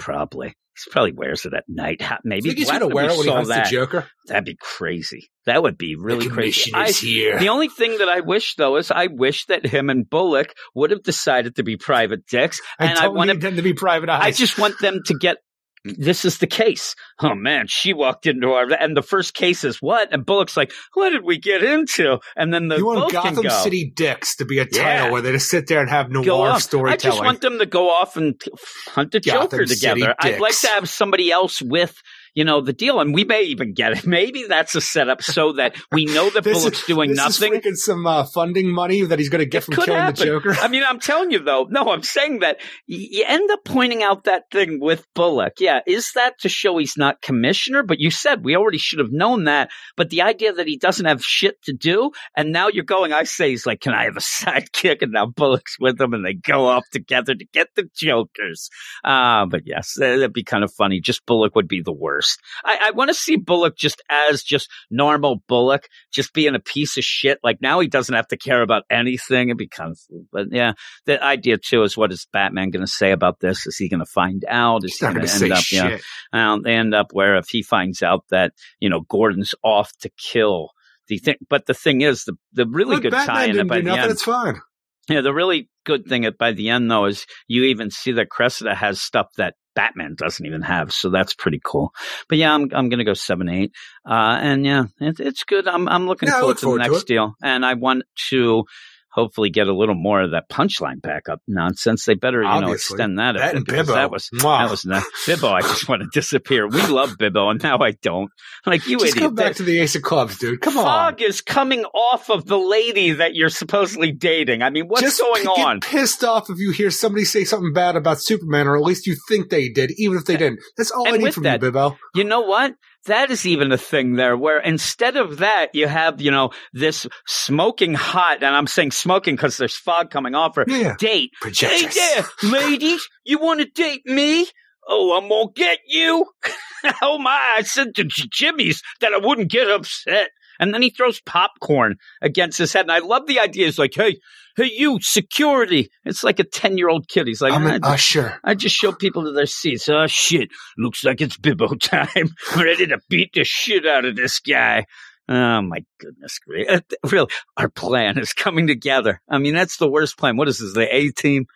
Probably. He probably wears it at night. Maybe he's gonna wear it when he hunts that? the Joker. That'd be crazy. That would be really the crazy. I- here. the only thing that I wish though is I wish that him and Bullock would have decided to be private dicks, I and I want them to be privatized. I just want them to get. This is the case. Oh man, she walked into our and the first case is what? And Bullock's like, "What did we get into?" And then the you want Gotham go. City Dicks to be a title Yeah. where they just sit there and have noir storytelling. I just want them to go off and hunt a Gotham Joker City together. I'd like to have somebody else with, you know, the deal, and we may even get it. Maybe that's a setup so that we know that Bullock's is- doing nothing. Is freaking some uh, funding money that he's going to get It from killing happen. the Joker. I mean, I'm telling you though. No, I'm saying that you end up pointing out that thing with Bullock. Yeah, is that to show he's not commissioner? But you said we already should have known that. But the idea that he doesn't have shit to do, and now you're going. I say he's like, can I have a sidekick? And now Bullock's with him, and they go off together to get the Jokers. Uh, but yes, that- that'd be kind of funny. Just Bullock would be the worst. I, I want to see Bullock just as just normal Bullock, just being a piece of shit. Like now he doesn't have to care about anything. It'd be kind of, but yeah, the idea too is what is Batman going to say about this? Is he going to find out? Is He's he going to end up? shit. Yeah, um, they end up where if he finds out that you know Gordon's off to kill. The thing, but the thing is, the the really Look, good Batman tie in didn't by do the nothing. end. It's fine. Yeah, the really good thing at- by the end though is you even see that Cressida has stuff that Batman doesn't even have, so that's pretty cool. But yeah, I'm I'm gonna go seven eight, uh, and yeah, it, it's good. I'm I'm looking Yeah, forward look to forward the next it. deal, and I want to hopefully get a little more of that punchline backup nonsense. They better you know extend that. a That bit and because Bibbo. That was Mwah. that was not Bibbo. I just want to disappear. We love Bibbo, and now I don't. Like you Just idiot. go back to the Ace of Clubs, dude. Come on. Fog is coming off of the lady that you're supposedly dating. I mean, what's Just going get on? pissed off if you hear somebody say something bad about Superman, or at least you think they did, even if they didn't. That's all And I need from that- you, Bibbo. You know what? That is even a thing there where instead of that, you have, you know, this smoking hot, and I'm saying smoking because there's fog coming off her Yeah. date. Hey there, ladies, you want to date me? Oh, I'm gonna get you. oh my, I said to Jimmy's that I wouldn't get upset. And then he throws popcorn against his head. And I love the idea. It's like, hey, hey, you, security. It's like a 10 year old kid. He's like, I'm "Ah, an usher. I just show people to their seats. Oh shit! Looks like it's Bibbo time. Ready to beat the shit out of this guy. Oh my goodness, great! Uh, Really, our plan is coming together. I mean, that's the worst plan. What is this? The A team?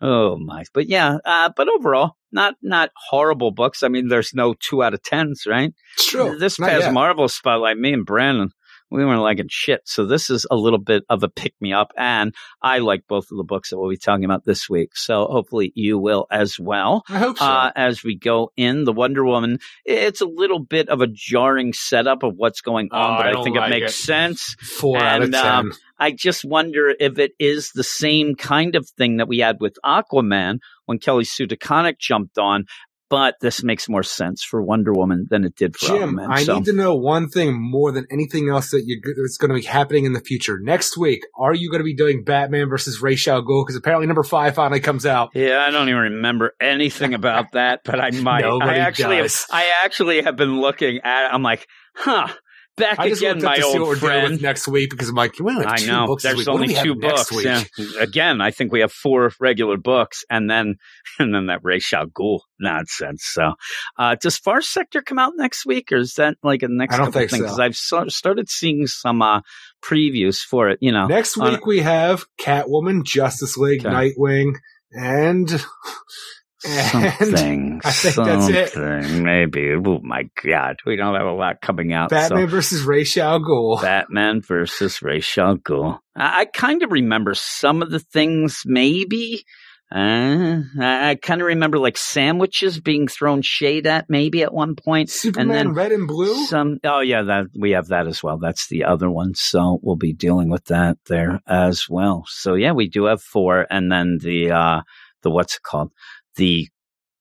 Oh my! But yeah, uh, but overall, not not horrible books. I mean, there's no two out of tens, right? It's true. This Not past yet. Marvel spotlight, me and Brandon, we weren't liking shit. So this is a little bit of a pick me up, and I like both of the books that we'll be talking about this week. So hopefully you will as well. I hope so. Uh, as we go in, the Wonder Woman, it's a little bit of a jarring setup of what's going on, Oh, but I I, think like it makes it. sense. Four out of and, ten. um, I just wonder if it is the same kind of thing that we had with Aquaman when Kelly Sue DeConnick jumped on, but this makes more sense for Wonder Woman than it did for Jim, Aquaman. I so. need to know one thing more than anything else that you that's going to be happening in the future. Next week, are you going to be doing Batman versus Ra's al Ghul? Because apparently number five finally comes out. Yeah, I don't even remember anything about that, but I might. Nobody I actually, does. I actually have been looking at. I'm like, huh. Back I just again, my what old we're dealing friend. with next week because I'm like, we only have I know. There's. What only two next books. week? Yeah. Again, I think we have four regular books, and then and then that Ra's al Ghul nonsense. So, uh, does Far Sector come out next week, or is that like a next I don't think things? so. Because I've so- started seeing some uh, previews for it. You know, Next on- week we have Catwoman, Justice League, Okay. Nightwing, and something. I think that's it. something, Maybe. Oh my god, we don't have a lot coming out. so- Batman versus Ra's al Ghul. Batman versus Ra's al Ghul. I, I kind of remember some of the things, maybe. Uh, I, I kind of remember like sandwiches being thrown shade at, maybe at one point. Superman then Red and Blue. Some, oh yeah, that we have that as well. That's the other one, so we'll be dealing with that there as well. So yeah, we do have four, and then the uh, the what's it called? The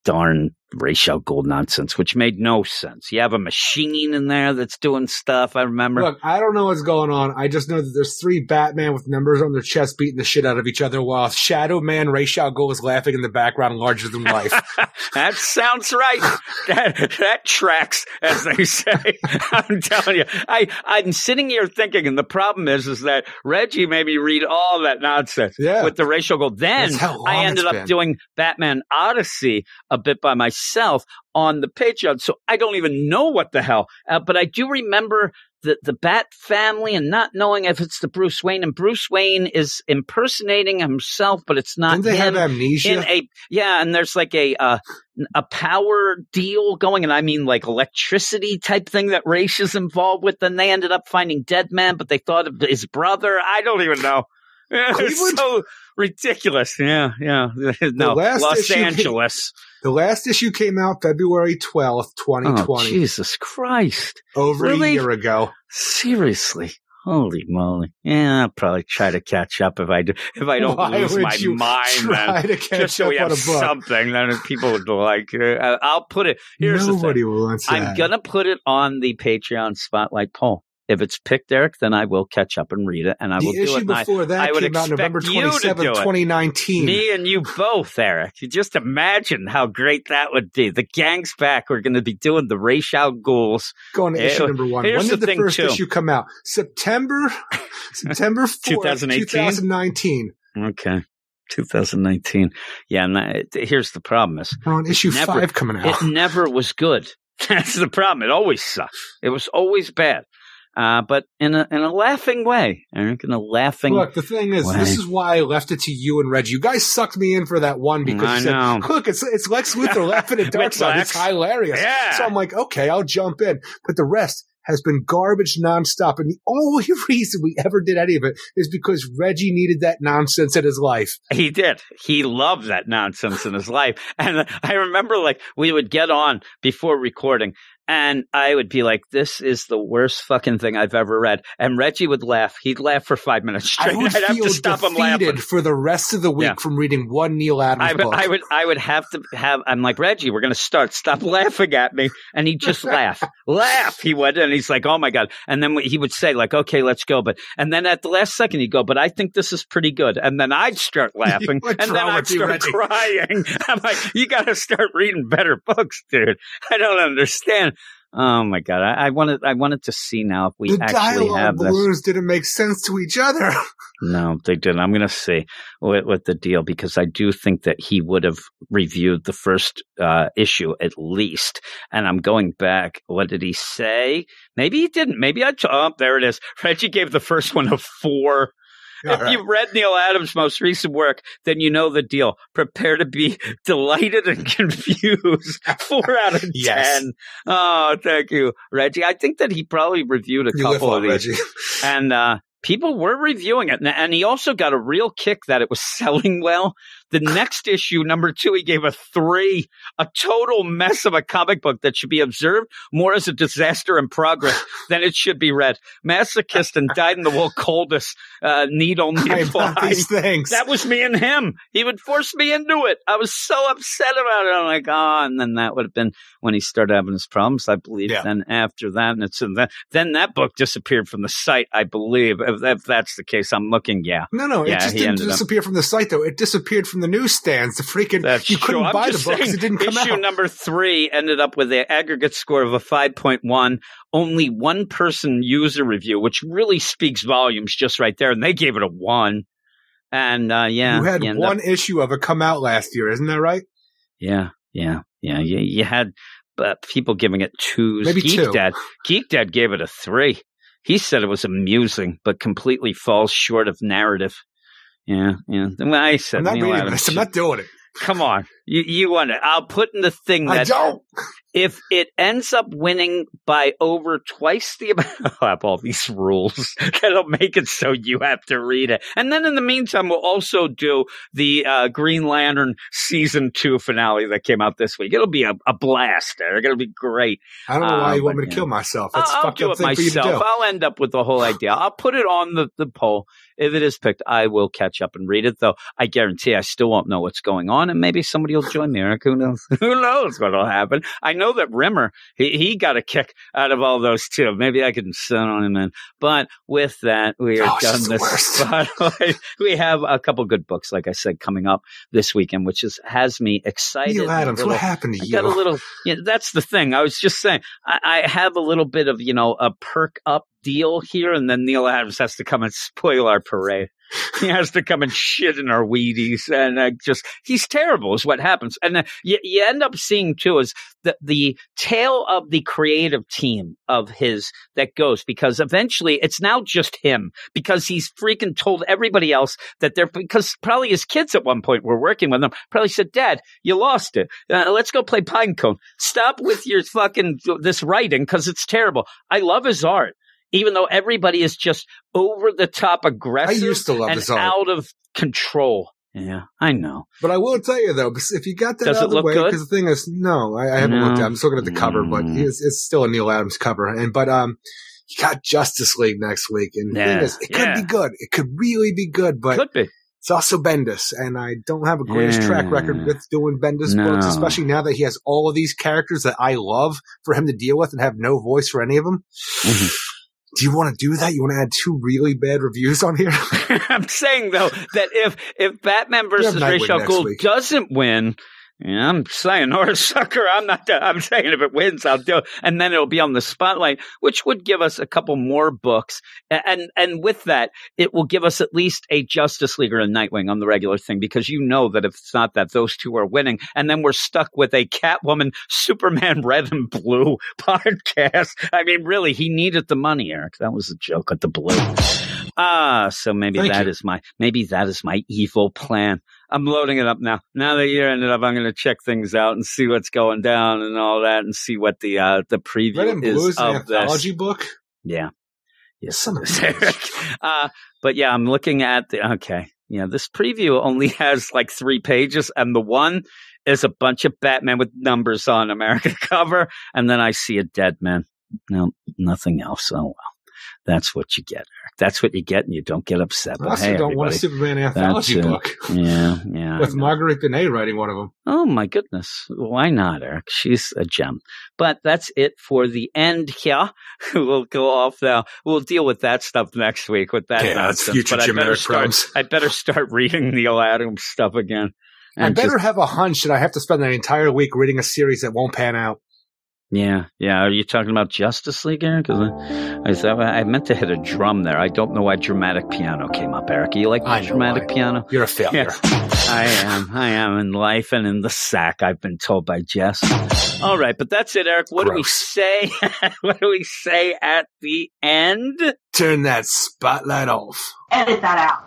darn Ra's al Ghul nonsense, which made no sense. You have a machine in there that's doing stuff. I remember. Look, I don't know what's going on. I just know that there's three Batman with numbers on their chest beating the shit out of each other while Shadow Man al Ghul is laughing in the background larger than life. that sounds right. that, that tracks, as they say. I'm telling you. I, I'm sitting here thinking, and the problem is, is that Reggie made me read all that nonsense Yeah. with the Ra's al Ghul. Then That's how long I ended up doing Batman Odyssey a bit by myself on the Patreon. So I don't even know what the hell. Uh, but I do remember the, the Bat family and not knowing if it's the Bruce Wayne. And Bruce Wayne is impersonating himself, but it's not Didn't they have amnesia? in a yeah and there's like a uh, a power deal going and i mean like electricity type thing that race is involved with then they ended up finding dead man but they thought of his brother i don't even know Cleveland? so ridiculous yeah yeah no los angeles the last issue came out February 12th, oh 2020, jesus christ over Really? a year ago. seriously Holy moly! Yeah, I'll probably try to catch up if I do. If I don't Why lose my mind, then try to catch just so up we on have something then people would like. Uh, I'll put it. Here's the thing. Nobody wants that. I'm gonna put it on the Patreon spotlight poll. If it's picked, Eric, then I will catch up and read it, and I will do it. and I- before that I would came out November expect you to 27th, do it. 2019. me and you both, Eric. You just imagine how great that would be. The gang's back. We're going to be doing the Ra's al Ghul's. Going to issue eh, number one. here's When did the thing, first too. issue come out? September, September 4th, 2018? 2019. Okay, 2019. Yeah, and here's the problem: is We're on issue never- five coming out. it never was good. That's the problem. It always sucks. It was always bad. Uh, but in a in a laughing way, Eric, in a laughing. Look, the thing is, way. this is why I left it to you and Reggie. You guys sucked me in for that one because I you said, know. look, it's it's Lex Luthor laughing at Darkseid. It's hilarious. Yeah. So I'm like, okay, I'll jump in. But the rest has been garbage nonstop. And the only reason we ever did any of it is because Reggie needed that nonsense in his life. He did. He loved that nonsense in his life. And I remember like we would get on before recording and I would be like, this is the worst fucking thing I've ever read. And Reggie would laugh. He'd laugh for five minutes straight. I would I'd have to stop him laughing. for the rest of the week Yeah. from reading one Neal Adams I would, book. I would, I would have to have. I'm like Reggie. We're going to start. Stop laughing at me, and he'd just laugh, laugh. He would, and he's like, "Oh my god!" And then he would say, "Like, okay, let's go." But and then at the last second, he'd go, "But I think this is pretty good." And then I'd start laughing, and then I'd start Reggie? crying. I'm like, "You got to start reading better books, dude." I don't understand. Oh my god! I, I wanted, I wanted to see now if we the actually have this. balloons didn't make sense to each other. No, they didn't. I'm going to see what, what the deal because I do think that he would have reviewed the first uh, issue at least. And I'm going back. What did he say? Maybe he didn't. Maybe I. oh, there it is. Reggie gave the first one a four. If right. you've read Neal Adams' most recent work, then you know the deal. Prepare to be delighted and confused. Four out of Yes. ten. Oh, thank you, Reggie. I think that he probably reviewed a You couple of these and uh, people were reviewing it. And- And he also got a real kick that it was selling well. The next issue, number two, he gave a three, a total mess of a comic book that should be observed more as a disaster in progress than it should be read. Masochist and died in the wool coldest uh, need only I apply. bought these things. That was me and him. He would force me into it. I was so upset about it. I'm like, oh, and then that would have been when he started having his problems, I believe. Yeah. Then after that, and it's in that, then that book disappeared from the site, I believe. If, if that's the case, I'm looking. Yeah, no, no, it just didn't ended up- from the site though. It disappeared from the newsstands. The freaking that's you couldn't I'm buy the book because it didn't come out. issue number three ended up with an aggregate score of a 5.1. Only one person user review, which really speaks volumes, just right there, and they gave it a one. And uh, yeah, you had he ended up- one issue of it come out last year, isn't that right? Yeah, yeah, yeah. You, you had uh, people giving it twos. Maybe Geek two. Dad, Geek Dad gave it a three. He said it was amusing, but completely falls short of narrative. Yeah, yeah. Well, I said, I'm not Neal reading this. I'm not doing it. Come on, you you want it? I'll put in the thing I don't. if it ends up winning by over twice the amount, I'll have all these rules that'll make it so you have to read it. And then in the meantime, we'll also do the uh, Green Lantern season two finale that came out this week. It'll be a, a blast, Eric. It'll be great. I don't know why Uh, you want but, me to yeah. kill myself. That's I'll fucked do it thing for you to myself. do. I'll end up with the whole idea. I'll put it on the, the poll. If it is picked, I will catch up and read it, though I guarantee I still won't know what's going on, and maybe somebody will join me, Eric. Who knows? Who knows what'll happen? I know that Rimmer, he, he got a kick out of all those too. Maybe I can sit on him in. But with that, we are Oh, done this spotlight. we have a couple good books, like I said, coming up this weekend, which is has me excited. Neal Adams, little- what happened to I you? got a little. Yeah, that's the thing. I was just saying. I, I have a little bit of you know a perk up deal here, and then Neal Adams has to come and spoil our parade. He has to come and shit in our Wheaties, and uh, just he's terrible. Is what happens, and uh, you, you end up seeing too is the the tale of the creative team of his that goes because eventually it's now just him because he's freaking told everybody else that they're because probably his kids at one point were working with him probably said, "Dad, you lost it. Uh, let's go play pinecone. Stop with your fucking this writing because it's terrible. I love his art, even though everybody is just over the top aggressive I used to love and out of control. Yeah, I know. But I will tell you though, because if you got that Does out of the way, because the thing is, no, I, I haven't No. looked. at. I'm just looking at the cover, but Mm. it's, it's still a Neal Adams cover. And but um, you got Justice League next week, and Yeah, is, it could yeah. be good. It could really be good, but Could be. it's also Bendis, and I don't have a greatest track record with doing Bendis No. books, especially now that he has all of these characters that I love for him to deal with and have no voice for any of them. Mhm. Do you want to do that? You want to add two really bad reviews on here? I'm saying though that if if Batman versus Ra's al Ghul week. doesn't win, yeah, I'm saying or a sucker. I'm not. I'm saying if it wins, I'll do it, and then it'll be on the spotlight, which would give us a couple more books, and and with that, it will give us at least a Justice League or a Nightwing on the regular thing because you know that if it's not that, those two are winning, and then we're stuck with a Catwoman, Superman, Red and Blue podcast. I mean, really, he needed the money, Eric. That was a joke at the blue. Ah, so maybe Thank that you. is my maybe that is my evil plan. I'm loading it up now. Now that you're ended up, I'm going to check things out and see what's going down and all that, and see what the uh the preview Red and Blue is is an of this. anthology book. Yeah, yes, Son of. Eric. Uh, but yeah, I'm looking at the okay. Yeah, this preview only has like three pages, and the one is a bunch of Batman with numbers on American cover, and then I see a dead man. No, nothing else. Oh well, that's what you get, That's what you get, and you don't get upset. I But also hey, don't want a. Superman anthology That's book Yeah, yeah. With. Marguerite Bennett writing one of them. Oh my goodness. Why not, Eric? She's a gem. But that's it for the end here. we'll go off now. We'll deal with that stuff next week with that Yeah, that's nonsense. future but I better start. I better start reading Neal Adams stuff again. I better just- have a hunch that I have to spend an entire week reading a series that won't pan out. Yeah, yeah. Are you talking about Justice League, Eric? 'Cause I, I, thought- I meant to hit a drum there. I don't know why dramatic piano came up, Eric. You like dramatic piano? You're a failure. I am. I am in life and in the sack, I've been told by Jess. All right, but that's it, Eric. What do we say? what do we say at the end? Turn that spotlight off. Edit that out.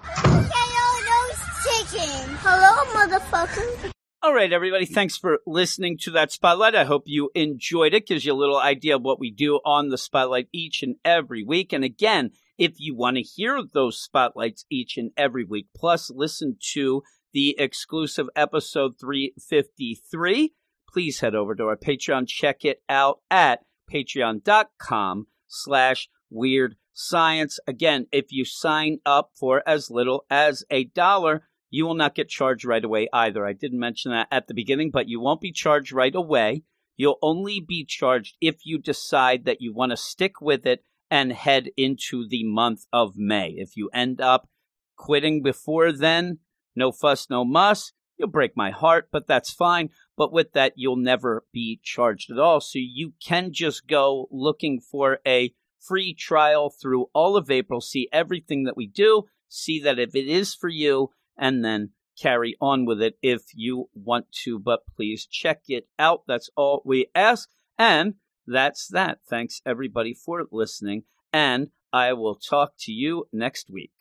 Hello, those chicken. Hello, motherfucker. All right, everybody. Thanks for listening to that spotlight. I hope you enjoyed it. Gives you a little idea of what we do on the spotlight each and every week. And again, if you want to hear those spotlights each and every week, plus listen to the exclusive episode 353, please head over to our Patreon. Check it out at patreon.com slash weird science. Again, if you sign up for as little as a dollar, you will not get charged right away either. I didn't mention that at the beginning, but you won't be charged right away. You'll only be charged if you decide that you want to stick with it and head into the month of May. If you end up quitting before then, no fuss, no muss. You'll break my heart, but that's fine. But with that, you'll never be charged at all. So you can just go looking for a free trial through all of April, see everything that we do, see that if it is for you, and then carry on with it if you want to. But please check it out. That's all we ask. And that's that. Thanks everybody for listening. And I will talk to you next week.